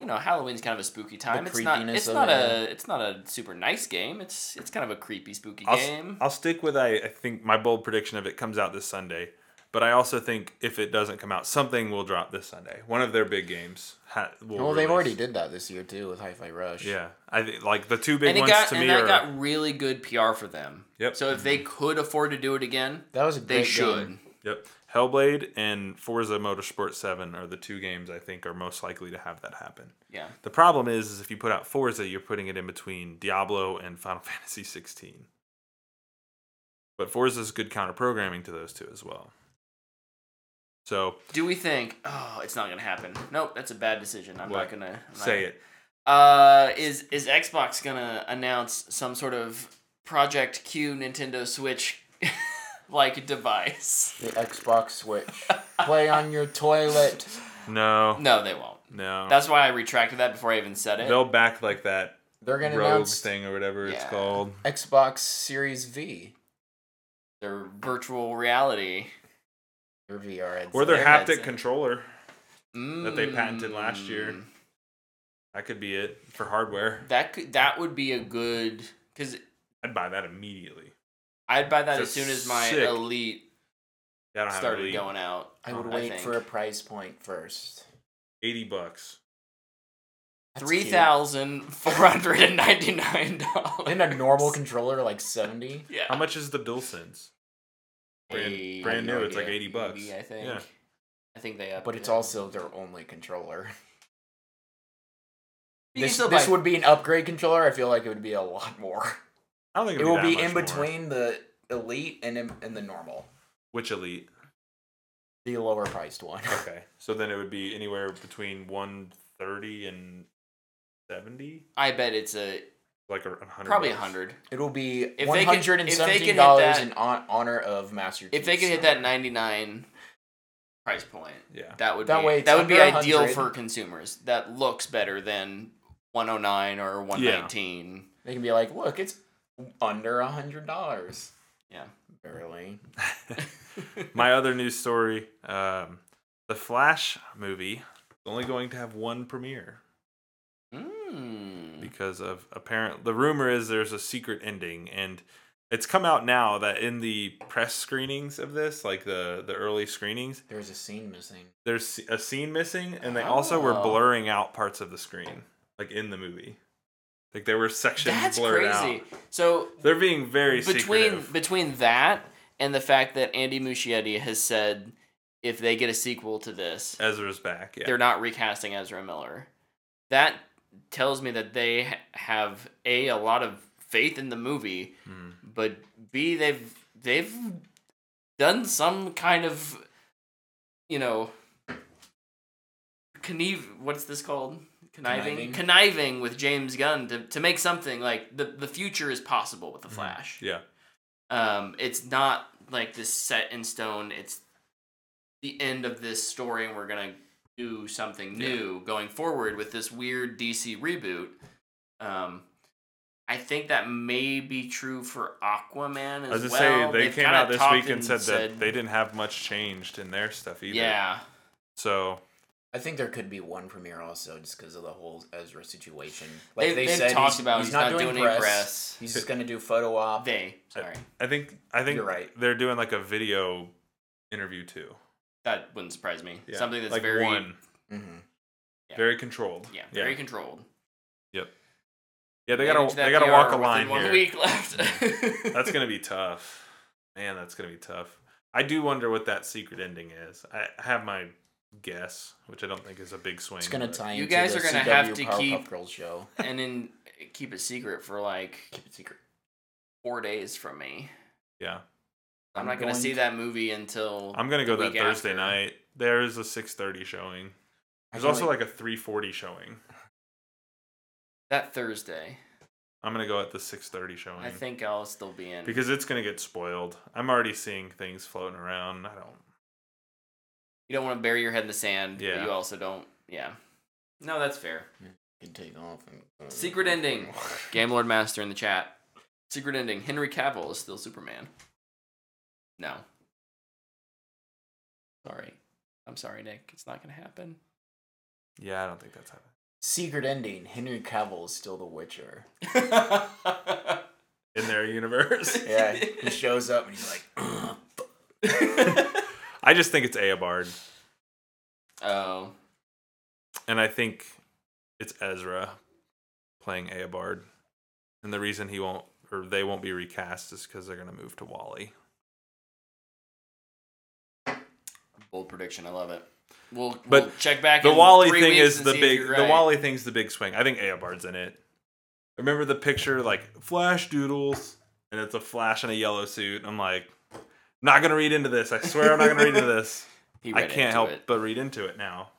you know, Halloween's kind of a spooky time. it's not. It's not a. It's not a super nice game. It's it's kind of a creepy, spooky I'll, game. I'll stick with I, I think my bold prediction of it comes out this Sunday. But I also think if it doesn't come out, something will drop this Sunday. One of their big games. Ha- will Well, they've release. already did that this year too with Hi-Fi Rush. Yeah, I think like the two big and it ones got to and me that are. got really good PR for them. Yep. So if they mm-hmm. could afford to do it again, that was a they great should. game. Yep. Hellblade and Forza Motorsport 7 are the two games I think are most likely to have that happen. Yeah. The problem is, is if you put out Forza, you're putting it in between Diablo and Final Fantasy 16. But Forza's good counter programming to those two as well. So Do we think? Oh, it's not gonna happen. Nope, that's a bad decision. I'm What? not gonna I'm not- say it. Uh, is is Xbox gonna announce some sort of Project Q Nintendo Switch like device? The Xbox Switch. Play on your toilet. No, No, they won't. no. That's why I retracted that before I even said it. They'll back like that They're gonna rogue announce thing or whatever it's called. Xbox Series V Their virtual reality. Or VR. headset. Or their Their haptic headset. controller. That they patented last year. Mm, That could be it for hardware. That could that would be a good because I'd buy that immediately. I'd buy that It's as soon as my sick. Elite Yeah, don't have started Elite. going out. I would I wait think. for a price point first. 80 bucks. That's Three cute. thousand four hundred and ninety nine dollars. Isn't a normal controller like seventy? Yeah. How much is the DualSense? Brand, Eighty, brand new. no It's like 80 bucks. I think. Yeah. I think they up. But it's also their only controller. You This, this buy- would be an upgrade controller. I feel like it would be a lot more. I don't think It it'd will that be much in more. between the elite and in, and the normal, Which Elite? the lower priced one. Okay. so then it would be anywhere between 130 and 70? I bet it's a Like a 100 probably a hundred. It will be they can- if they can hit dollars that- in hon- honor of Master Chief. If they could hit that ninety nine price point, Yeah. that would That be way that would be under ideal for consumers. That looks better than one oh nine or one nineteen. they can be like, look, it's under a hundred dollars. Yeah. barely. My other news story um, the Flash movie is only going to have one premiere Mm. because of apparent. The rumor is there's a secret ending, and it's come out now that in the press screenings of this, like the the early screenings, There's a scene missing. there's a scene missing, and they also were Oh. blurring out parts of the screen, like in the movie. Like there were sections That's blurred crazy. out. So They're being very between secretive. between that and the fact that Andy Muschietti has said if they get a sequel to this, Ezra's back. Yeah. they're not recasting Ezra Miller. That tells me that they have a a lot of faith in the movie, Mhm. but b they've they've done some kind of you know conneve what's this called conniving Conniving? conniving with James Gunn to, to make something like the the future is possible with the Flash. Yeah. Um, it's not like this set in stone. It's the end of this story, and we're gonna do something Yeah. new going forward with this weird DC reboot. Um, I think that may be true for Aquaman as I was just well. say they They've came out this week and said, that they didn't have much changed in their stuff either. Yeah, So I think there could be one premiere also, just because of the whole Ezra situation. Like they've, they they've said, talked he's, about he's, he's, not, doing, press. press. He's just gonna do photo op. They sorry. I think I think You're right. they're doing like a video interview too. That wouldn't surprise me. Yeah, Something that's like very one, Mm-hmm. Yeah. very controlled. yeah, very controlled. Yep. Yeah, they gotta they gotta PR walk a line one here. week left. That's gonna be tough, man. That's gonna be tough. I do wonder what that secret ending is. I have my guess, which I don't think is a big swing. It's gonna but- tie You into guys the are gonna CW have to Powerpuff keep- Girls show. and then keep it secret for like Keep it secret. four days from me. Yeah, I'm, I'm not gonna see to- that movie until I'm gonna go that Thursday after. night. There is a 6:30 showing. There's also only- like a 3:40 showing. that Thursday. I'm gonna go at the 6:30 showing. I think I'll still be in. because it's gonna get spoiled. I'm already seeing things floating around. I don't. you don't want to bury your head in the sand, but Yeah. you also don't. Yeah. No, that's fair. can take off. And, uh, Secret ending. Game Lord Master in the chat. Secret ending. Henry Cavill is still Superman. No. Sorry. I'm sorry, Nick. It's not gonna happen. Yeah, I don't think that's happening. Secret ending. Henry Cavill is still the Witcher. In their universe, Yeah, he shows up and he's like, I just think it's Eobard, oh. and I think it's Ezra playing Eobard, and the reason he won't or they won't be recast is because they're gonna move to Wally. Bold prediction. I love it. We'll, But we'll check back. The in Wally three thing weeks is the big. you're The. Wally thing's the big swing. I think Eobard's in it. Remember the picture like Flash Doodles, and it's a Flash in a yellow suit. I'm like, not gonna read into this. I swear I'm not gonna read into this. He I can't help it. but read into it now.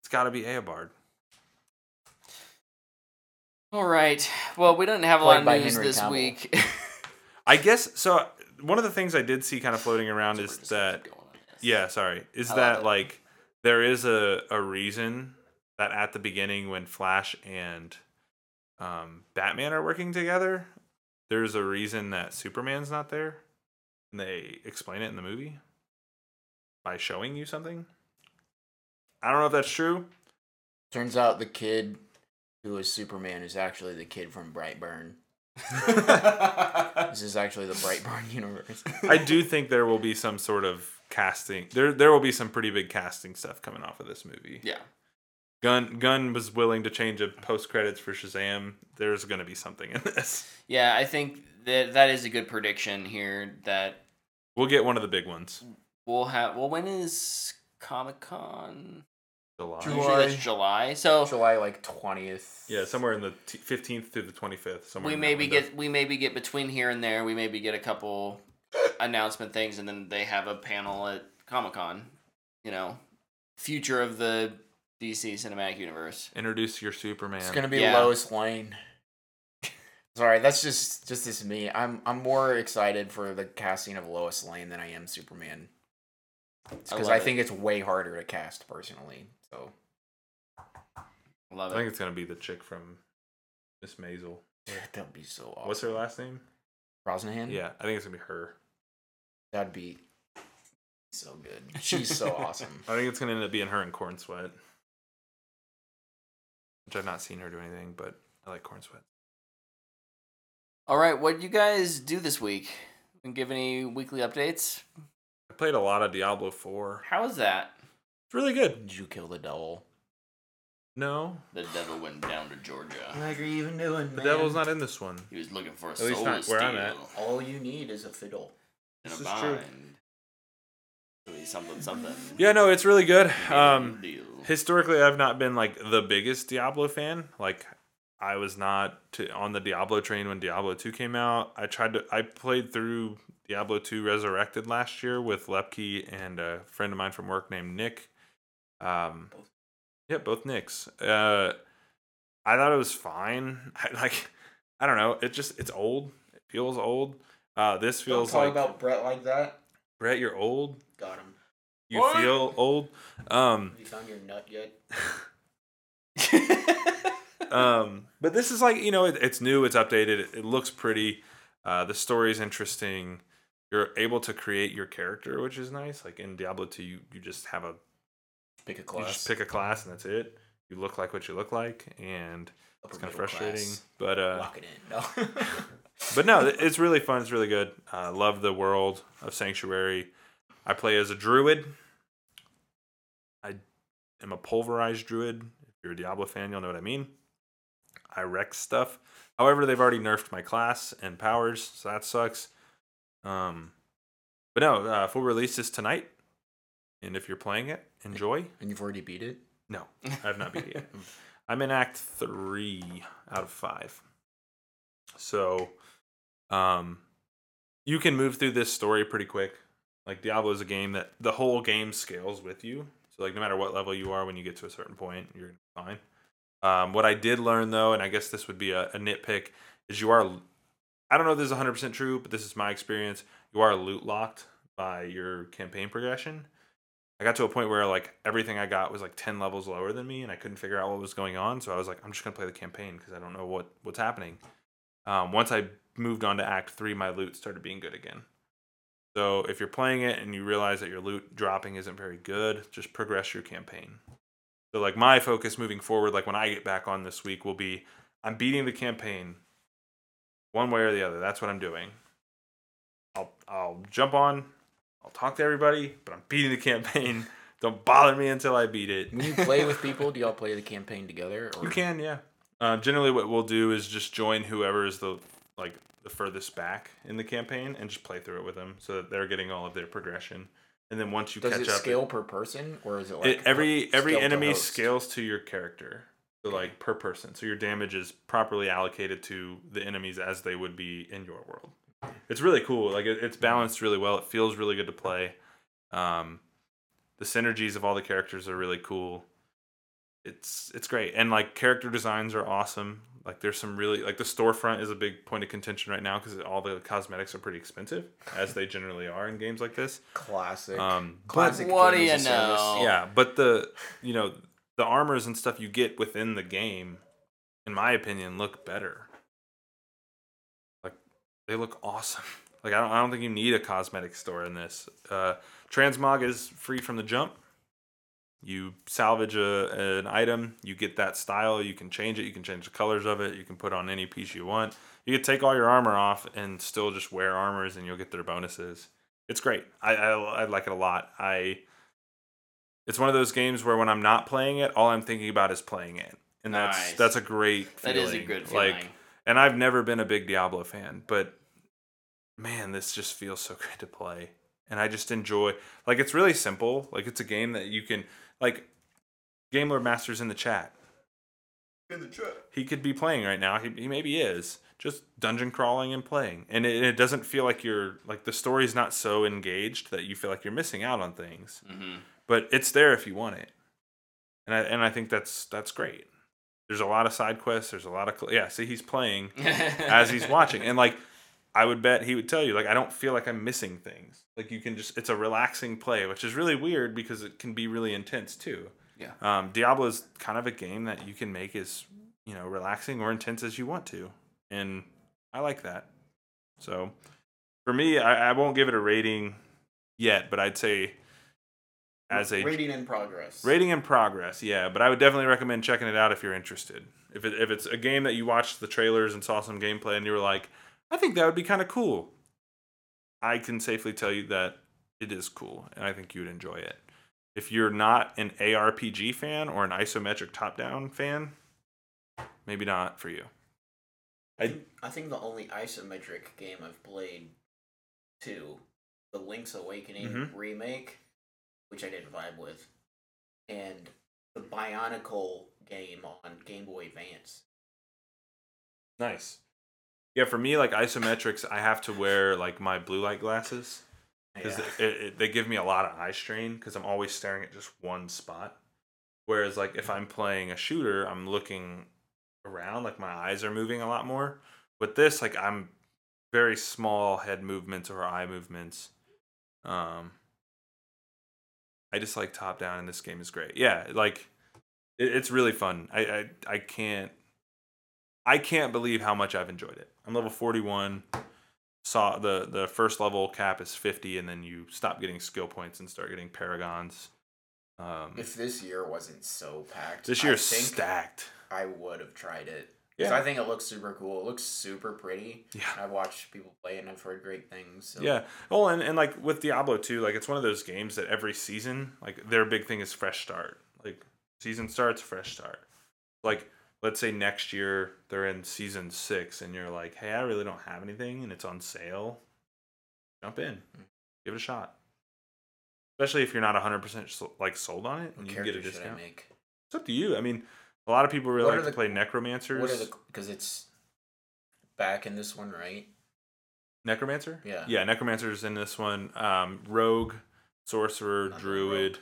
It's got to be Eobard. All right. Well, we don't have a lot of Played by news Henry this Cavill. week. I guess so. One of the things I did see kind of floating around is Just that keep going on this. yeah, sorry, is I that like there is a a reason that at the beginning when Flash and um, Batman are working together, there's a reason that Superman's not there, and they explain it in the movie by showing you something. I don't know if that's true. Turns out the kid who is Superman is actually the kid from Brightburn. This is actually the Brightburn universe. I do think there will be some sort of casting. There, there will be some pretty big casting stuff coming off of this movie. Yeah. Gunn, Gunn was willing to change a post credits for Shazam. There's going to be something in this. Yeah, I think that that is a good prediction here that We'll get one of the big ones. we'll have. Well, when is Comic Con? July. July. Usually that's July. So July like twentieth. Yeah, somewhere in the t- 15th to the 25th. Somewhere we maybe get we maybe get between here and there. We maybe get a couple announcement things, and then they have a panel at Comic Con. You know, future of the DC cinematic universe. introduce your Superman. It's gonna be Yeah. Lois Lane. Sorry, that's just just this me. I'm I'm more excited for the casting of Lois Lane than I am Superman. Because love I, it. think it's way harder to cast personally. So Love I think it's going to be the chick from Miss Maisel. that'd be so awesome. What's her last name? Brosnahan? Yeah, I think it's going to be her. That'd be so good. She's so awesome. I think it's going to end up being her and Corenswet. Which I've not seen her do anything, but I like Corenswet. All right, what you guys do this week? And give any weekly updates? I played a lot of Diablo 4. How is that? It's really good. Did you kill the devil? No, The devil went down to Georgia. Like are you even doing? the devil's not in this one. He was looking for a At least soul not where steal I'm at. All you need is a fiddle. In a This is true. bind. Doing Something, something. Yeah, no, it's really good. Um, historically, I've not been like the biggest Diablo fan. Like, I was not to, on the Diablo train when Diablo 2 came out. I tried to, I played through Diablo 2 Resurrected last year with Lepke and a friend of mine from work named Nick. Um, yeah, both Nicks. Uh, I thought it was fine. I, like, I don't know. It just, it's old. It feels old. Uh, this feels like talking about Brett like that. Brett, you're old. Got him. You What? feel old. Um, Have you found your nut yet? um, but this is like you know it, it's new, it's updated, it, it looks pretty. Uh, the story is interesting. You're able to create your character, which is nice. Like in Diablo 2, you, you just have a Pick a you class. just pick a class and that's it. You look like what you look like, and Upper it's kind of frustrating. class. But uh, Lock it in. No. but no, it's really fun. It's really good. Uh, love the world of Sanctuary. I play as a druid, I am a pulverized druid. If you're a Diablo fan, you'll know what I mean. I wreck stuff. However, they've already nerfed my class and powers, so that sucks. Um, but no, uh, full release is tonight, and if you're playing it, enjoy. And you've already beat it. No, I have not beat it yet. I'm in Act three out of five. So, um, you can move through this story pretty quick. Like Diablo is a game that the whole game scales with you. So like no matter what level you are, when you get to a certain point, you're fine. Um, what I did learn though, and I guess this would be a, a nitpick, is you are. I don't know if this is 100% true, but this is my experience. You are loot locked by your campaign progression. I got to a point where like everything I got was like 10 levels lower than me and I couldn't figure out what was going on. So I was like, I'm just going to play the campaign because I don't know what, what's happening. Um, once I moved on to Act 3, my loot started being good again. So if you're playing it and you realize that your loot dropping isn't very good, just progress your campaign. So like my focus moving forward, like when I get back on this week, will be I'm beating the campaign one way or the other. That's what I'm doing. I'll I'll jump on, I'll talk to everybody, but I'm beating the campaign. Don't bother me until I beat it. When you play with people, do y'all play the campaign together? Or? You can, yeah. Uh, generally, what we'll do is just join whoever is the like the furthest back in the campaign and just play through it with them, so that they're getting all of their progression. And then once you Does catch it up, scale per person, or is it like it, every every enemy scales to your character, so like per person. So your damage is properly allocated to the enemies as they would be in your world. It's really cool. Like it, it's balanced really well. It feels really good to play. Um, the synergies of all the characters are really cool. It's it's great, and like character designs are awesome. Like there's some really like the storefront is a big point of contention right now because all the cosmetics are pretty expensive, as they generally are in games like this. Classic. Um, but- Classic. What do you as service. know? yeah, but the you know the armors and stuff you get within the game, in my opinion, look better. Like they look awesome. Like I don't, I don't think you need a cosmetic store in this. Uh, transmog is free from the jump. You salvage a, an item, you get that style, you can change it, you can change the colors of it, you can put on any piece you want. You can take all your armor off and still just wear armors, and you'll get their bonuses. It's great. I, I I like it a lot. I it's one of those games where when I'm not playing it, all I'm thinking about is playing it, and that's Nice. that's a great That feeling. is a good feeling. Like, and I've never been a big Diablo fan, but man, this just feels so good to play, and I just enjoy. Like, it's really simple. Like, it's a game that you can like. Game Lord Masters in the chat. In the chat. He could be playing right now. He, he maybe is just dungeon crawling and playing, and it, it doesn't feel like you're like the story's not so engaged that you feel like you're missing out on things hmm but it's there if you want it and i and i think that's that's great there's a lot of side quests there's a lot of yeah see he's playing as he's watching and like i would bet he would tell you like i don't feel like i'm missing things like you can just it's a relaxing play which is really weird because it can be really intense too Yeah. um diablo is kind of a game that you can make as you know relaxing or intense as you want to and i like that so for me i, I won't give it a rating yet but i'd say as a rating in progress. Rating in progress, yeah, but I would definitely recommend checking it out if you're interested. If it, if it's a game that you watched the trailers and saw some gameplay and you were like, I think that would be kind of cool. I can safely tell you that it is cool, and I think you would enjoy it. If you're not an ARPG fan or an isometric top-down fan, maybe not for you. I I think the only isometric game I've played, two, the Link's Awakening Mhm. remake, which I didn't vibe with, and the Bionicle game on Game Boy Advance. nice. Yeah, for me, like isometrics, I have to wear like my blue light glasses. because Yeah. it, it, they give me a lot of eye strain because I'm always staring at just one spot. Whereas like if I'm playing a shooter, I'm looking around, like my eyes are moving a lot more. With this, like I'm very small head movements or eye movements. Um, I just like top down, and this game is great. Yeah, like it, it's really fun. I, I I can't I can't believe how much I've enjoyed it. I'm level 41 saw the the first level cap is 50 and then you stop getting skill points and start getting paragons um If this year wasn't so packed, this year's stacked I would have tried it. Yeah. I think it looks super cool. It looks super pretty. Yeah. I've watched people play it and I've heard great things. So. Yeah. Well, and, and like with Diablo too, like it's one of those games that every season, like their big thing is fresh start. Like season starts, fresh start. Like let's say next year they're in season six, and you're like, hey, I really don't have anything, and it's on sale. Jump in, give it a shot. Especially if you're not 100 percent like sold on it, and you can get a discount. It's up to you. I mean, a lot of people really What like to the- play necromancers. What are the because it's back in this one, right? Necromancer? Yeah. Yeah, Necromancer's in this one. Um, Rogue, Sorcerer, Another Druid, rogue.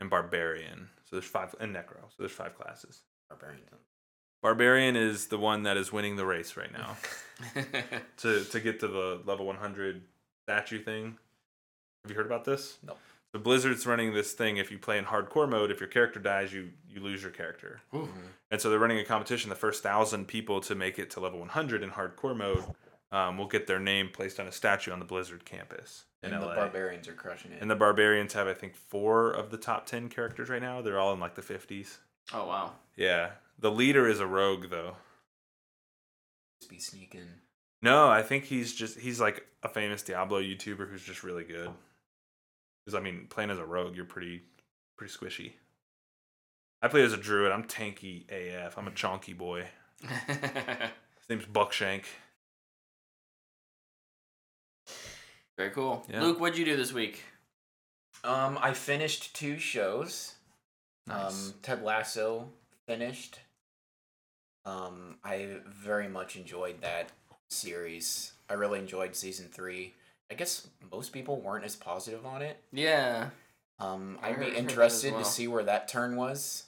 and Barbarian. So there's five, and Necro. So there's five classes. Barbarian. Barbarian is the one that is winning the race right now to to get to the level 100 statue thing. Have you heard about this? No. The Blizzard's running this thing. If you play in hardcore mode, if your character dies, you you lose your character. Ooh. And so they're running a competition. The first thousand people to make it to level 100 in hardcore mode um, will get their name placed on a statue on the Blizzard campus in And the LA. barbarians are crushing it. and the Barbarians have, I think, four of the top 10 characters right now. They're all in like the 50s. Oh wow. Yeah. The leader is a rogue, though. Just be sneaking. No, I think he's just, he's like a famous Diablo YouTuber who's just really good. Because, I mean, playing as a rogue, you're pretty, pretty squishy. I play as a druid. I'm tanky AF. I'm a chonky boy. His name's Buckshank. Very cool. Yeah. Luke, what'd you do this week? Um, I finished two shows. Nice. Um, Ted Lasso finished. Um, I very much enjoyed that series. I really enjoyed season three. I guess most people weren't as positive on it. Yeah. Um, I'd be heard that as interested well. to see where that turn was.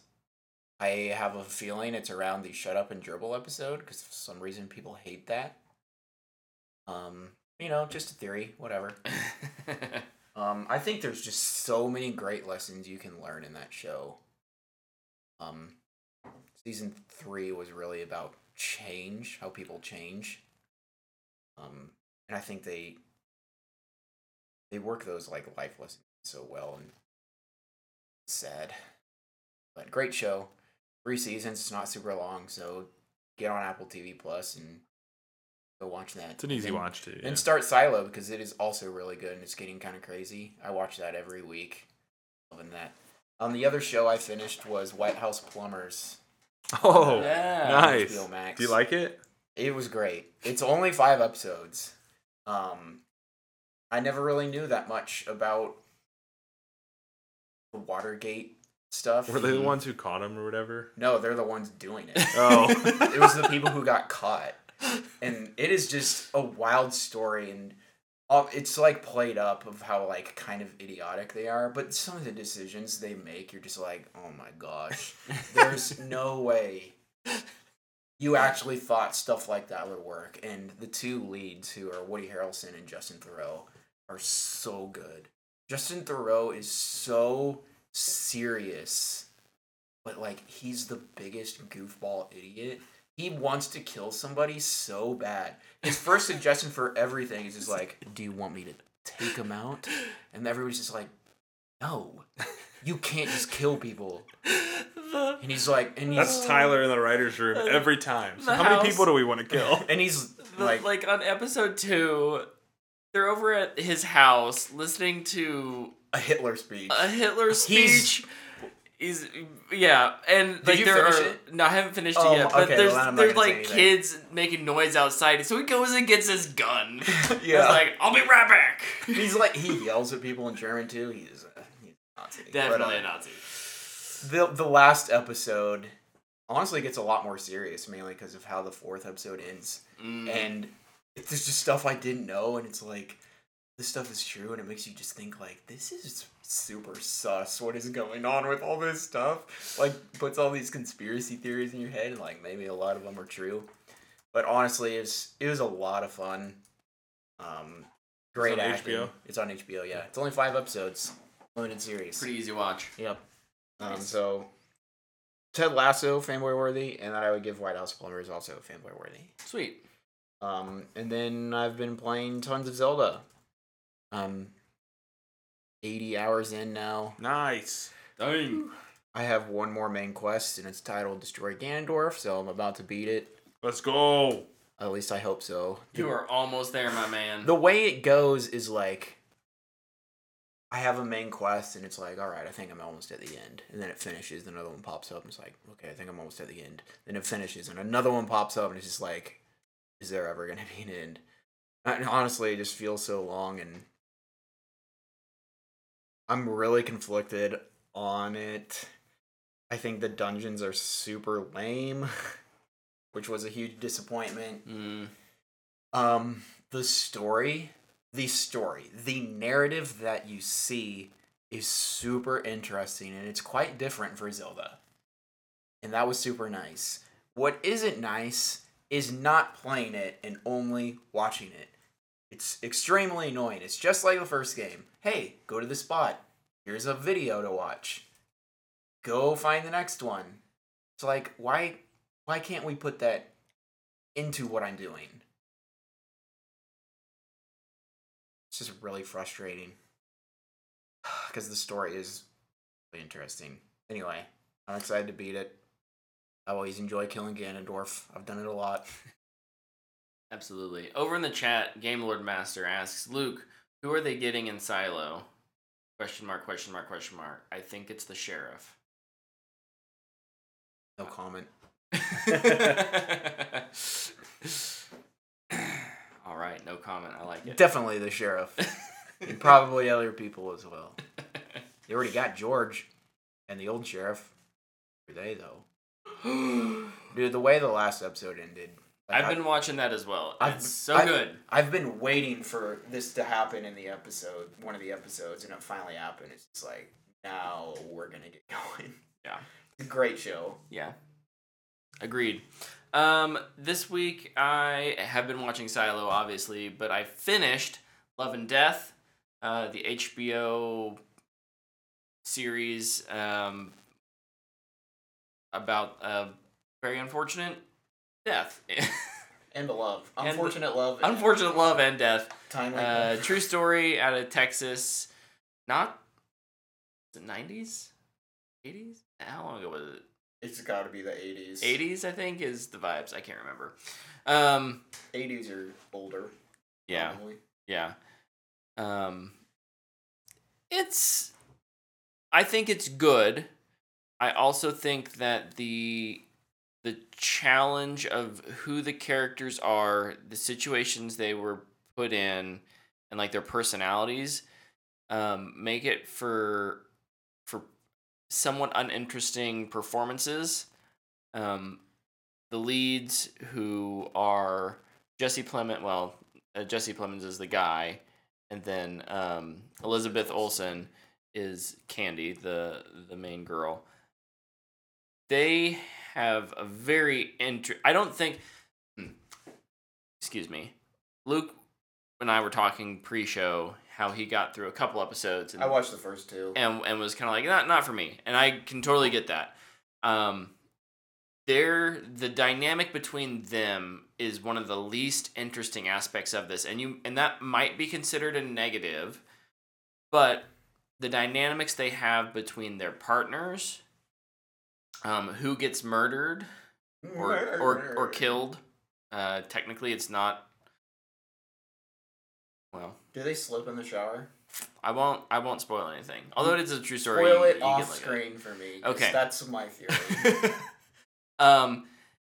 I have a feeling it's around the Shut Up and Dribble episode because for some reason people hate that. Um, you know, just a theory, whatever. Um, I think there's just so many great lessons you can learn in that show. Um, season three was really about change, how people change. Um, and I think they they work those like life lessons so well and sad. But great show. Three seasons, it's not super long, so get on Apple TV Plus and go watch that. It's an easy then- watch, too. Yeah. and start Silo because it is also really good and it's getting kind of crazy. I watch that every week. Loving that. Um, the other show I finished was White House Plumbers. Oh, Yeah. nice. HBO Max. Do you like it? It was great. It's only five episodes. Um, I never really knew that much about the Watergate stuff. Were they the ones who caught him or whatever? No, they're the ones doing it. Oh. it was the people who got caught and it is just a wild story and uh, it's like played up of how like kind of idiotic they are but some of the decisions they make you're just like oh my gosh. There's no way you actually thought stuff like that would work. And the two leads who are woody harrelson and justin theroux are so good. Justin theroux is so serious but like he's the biggest goofball idiot he wants to kill somebody so bad. His first suggestion for everything is just like, "Do you want me to take him out?" And everybody's just like, "No, you can't just kill people." And he's like, and he's That's Tyler in the writer's room uh, every time. So the how many house- people do we want to kill? and he's The- like, like, on episode two, they're over at his house listening to a Hitler speech. a Hitler He's- speech. He's yeah, and Did like there are it? no, I haven't finished Oh, it yet. But okay, there's well, then I'm not there's like kids making noise outside, so he goes and gets his gun. Yeah. He's like, I'll be right back. he's like, he yells at people in German too. He's a, he's a Nazi. But, uh, Definitely a Nazi. the the last episode honestly gets a lot more serious, mainly because of how the fourth episode ends. Mm. and it's there's just stuff I didn't know, and it's like this stuff is true, and it makes you just think like this is super sus. What is going on with all this stuff? Like puts all these conspiracy theories in your head, and like maybe a lot of them are true. But honestly, it was it was a lot of fun. Um, great on acting. HBO? It's on HBO. Yeah, it's only five episodes, limited series. Pretty easy watch. Yep. Um, Nice. so Ted Lasso, fanboy worthy, and then I would give White House Plumbers also fanboy worthy. Sweet. Um, and then I've been playing tons of Zelda. Um, eighty hours in now. nice. Dang. I have one more main quest, and it's titled Destroy Ganondorf, so I'm about to beat it. Let's go. At least I hope so. You are almost there, my man. The way it goes is like I have a main quest and it's like, all right, I think I'm almost at the end. And then it finishes, another one pops up and it's like, okay, I think I'm almost at the end. Then it finishes and another one pops up and it's just like, is there ever gonna be an end? And honestly, it just feels so long and I'm really conflicted on it. I think the dungeons are super lame, which was a huge disappointment. Mm, Um, the story, the story, the narrative that you see is super interesting and it's quite different for Zelda. And that was super nice. What isn't nice is not playing it and only watching it. It's extremely annoying. It's just like the first game. Hey, go to the spot. Here's a video to watch. Go find the next one. It's like why why can't we put that into what I'm doing? It's just really frustrating. Because the story is really interesting. Anyway, I'm excited to beat it. I always enjoy killing Ganondorf. I've done it a lot. absolutely. Over in the chat, Game Lord Master asks Luke, "Who are they getting in Silo?" Question mark? Question mark? Question mark? I think it's the sheriff. No comment. All right, no comment. I like it. Definitely the sheriff. and probably other people as well. They already got George and the old sheriff. Who are they though? Dude, the way the last episode ended. Like, I've I- been watching that as well. I've- It's so I've- good. I've been waiting for this to happen in the episode, one of the episodes, and it finally happened. It's just like now we're gonna get going. Yeah. It's a great show. Yeah. Agreed. Um, this week I have been watching Silo, obviously, but I finished Love and Death, uh, the HBO series um, about a very unfortunate death. And the love, And- unfortunate love, unfortunate love and death. timely. Uh, true story out of Texas. Not the nineties, eighties. How long ago was it? It's got to be the eighties. 80s, I think, is the vibes. I can't remember. Um, Eighties or older. yeah, probably. yeah. Um, it's. I think it's good. I also think that the the challenge of who the characters are, the situations they were put in, and like their personalities, um, make it for for somewhat uninteresting performances. Um, the leads who are Jesse Plement, well, uh, Jesse Plemons is the guy, and then um, Elizabeth Olsen is Candy, the the main girl. They have a very inter. I don't think. hmm, Excuse me, Luke and I were talking pre-show how he got through a couple episodes. And I watched the first two. and and was kind of like not not for me and i can totally get that um they're the dynamic between them is one of the least interesting aspects of this and you and that might be considered a negative but the dynamics they have between their partners um who gets murdered or or or killed uh technically it's not well Do they slip in the shower? I won't. I won't spoil anything. Although it is a true story. Spoil you- it you off like a- screen for me. Okay. that's my theory. um,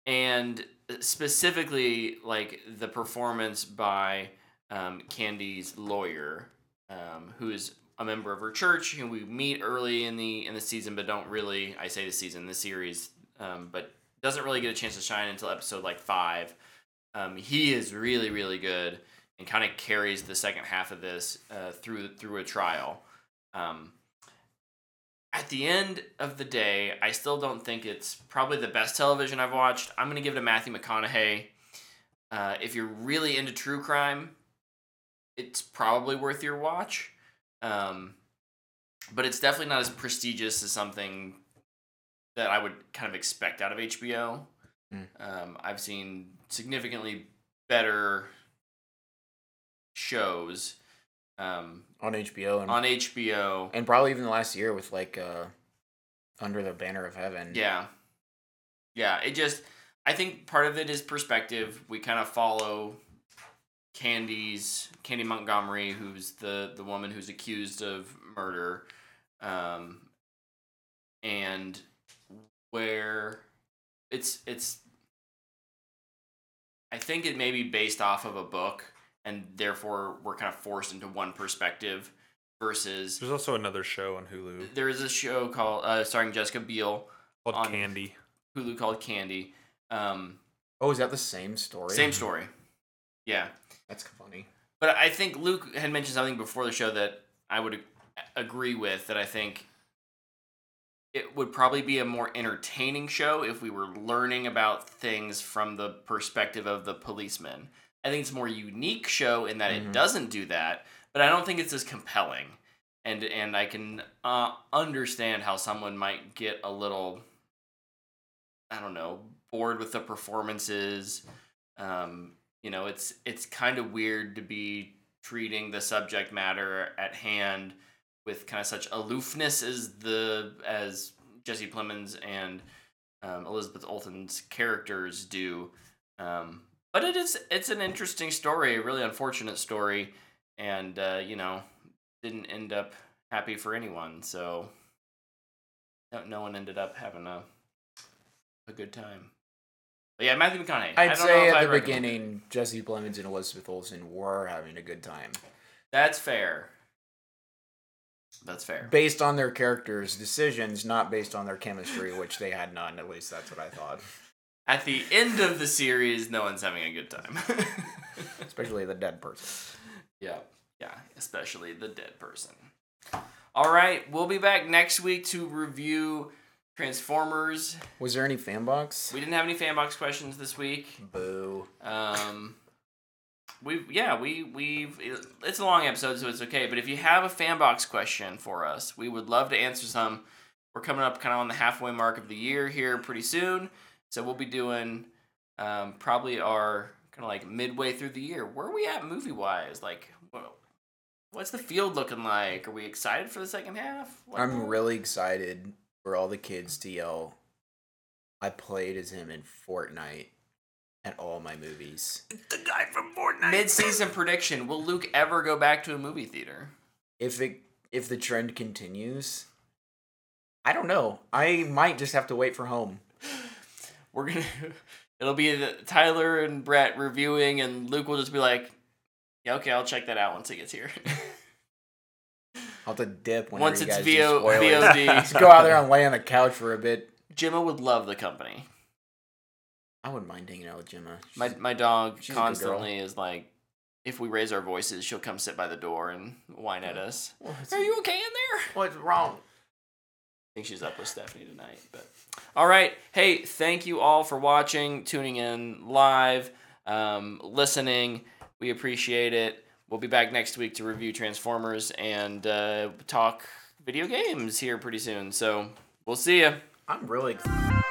and specifically, like the performance by um, Candy's lawyer, um, who is a member of her church, who we meet early in the in the season, but don't really. I say the season, the series, um, but doesn't really get a chance to shine until episode like five. Um, he is really, really good and kind of carries the second half of this uh, through through a trial. Um, at the end of the day, I still don't think it's probably the best television I've watched. I'm gonna give it to Matthew McConaughey. Uh, if you're really into true crime, it's probably worth your watch. Um, but it's definitely not as prestigious as something that I would kind of expect out of HBO. Mm. Um, I've seen significantly better shows um, on HBO and on HBO. and probably even the last year with like uh under the banner of heaven. Yeah. Yeah, it just I think part of it is perspective. We kind of follow Candy's Candy Montgomery, who's the the woman who's accused of murder, um, and where it's it's. I think it may be based off of a book, and therefore we're kind of forced into one perspective versus There's also another show on Hulu there is a show called uh, starring Jessica Biel, called on- Candy. Hulu called Candy. Um, Oh, is that the same story? same story. Yeah. That's funny. But I think Luke had mentioned something before the show that I would agree with that I think it would probably be a more entertaining show if we were learning about things from the perspective of the policeman. I think it's a more unique show in that it Mhm. doesn't do that, but I don't think it's as compelling. And and I can uh, understand how someone might get a little I don't know, bored with the performances. Um, you know, it's it's kind of weird to be treating the subject matter at hand with kind of such aloofness as the as Jesse Plemons and um, Elizabeth Olsen's characters do. Um, but it is it's an interesting story, a really unfortunate story, and uh, you know, didn't end up happy for anyone. So no, no one ended up having a a good time. Yeah, Matthew McConaughey. I I'd say if at I'd the it. beginning, Jesse Plemons and Elizabeth Olsen were having a good time. That's fair. That's fair. Based on their characters' decisions, not based on their chemistry, which they had none. At least that's what I thought. At the end of the series, no one's having a good time. Especially the dead person. yeah, yeah, especially the dead person. All right, we'll be back next week to review Transformers. Was there any fan box? We didn't have any fan box questions this week. Boo. Um, we yeah we we've it's a long episode, so it's okay. But if you have a fan box question for us, we would love to answer some. We're coming up kind of on the halfway mark of the year here pretty soon, so we'll be doing um, probably our kind of like midway through the year. Where are we at movie wise? Like, wha- what's the field looking like? Are we excited for the second half? I'm really excited for all the kids to yell. I played as him in Fortnite at all my movies. The guy from Fortnite. mid-season prediction. Will Luke ever go back to a movie theater? If it if the trend continues, I don't know. I might just have to wait for home. we're gonna it'll be the, tyler and brett reviewing and luke will just be like yeah okay i'll check that out once it gets here I'll have to dip whenever once you it's guys do VO. Just vod go out there and lay on the couch for a bit. gemma would love the company I wouldn't mind hanging out with Gemma. my, my dog she's a good girl. constantly is like if we raise our voices she'll come sit by the door and whine at us What's, are you okay in there what's wrong? I think she's up with Stephanie tonight. But all right, hey, thank you all for watching, tuning in live, um, listening. We appreciate it. We'll be back next week to review Transformers and uh, talk video games here pretty soon. So we'll see you. I'm really excited.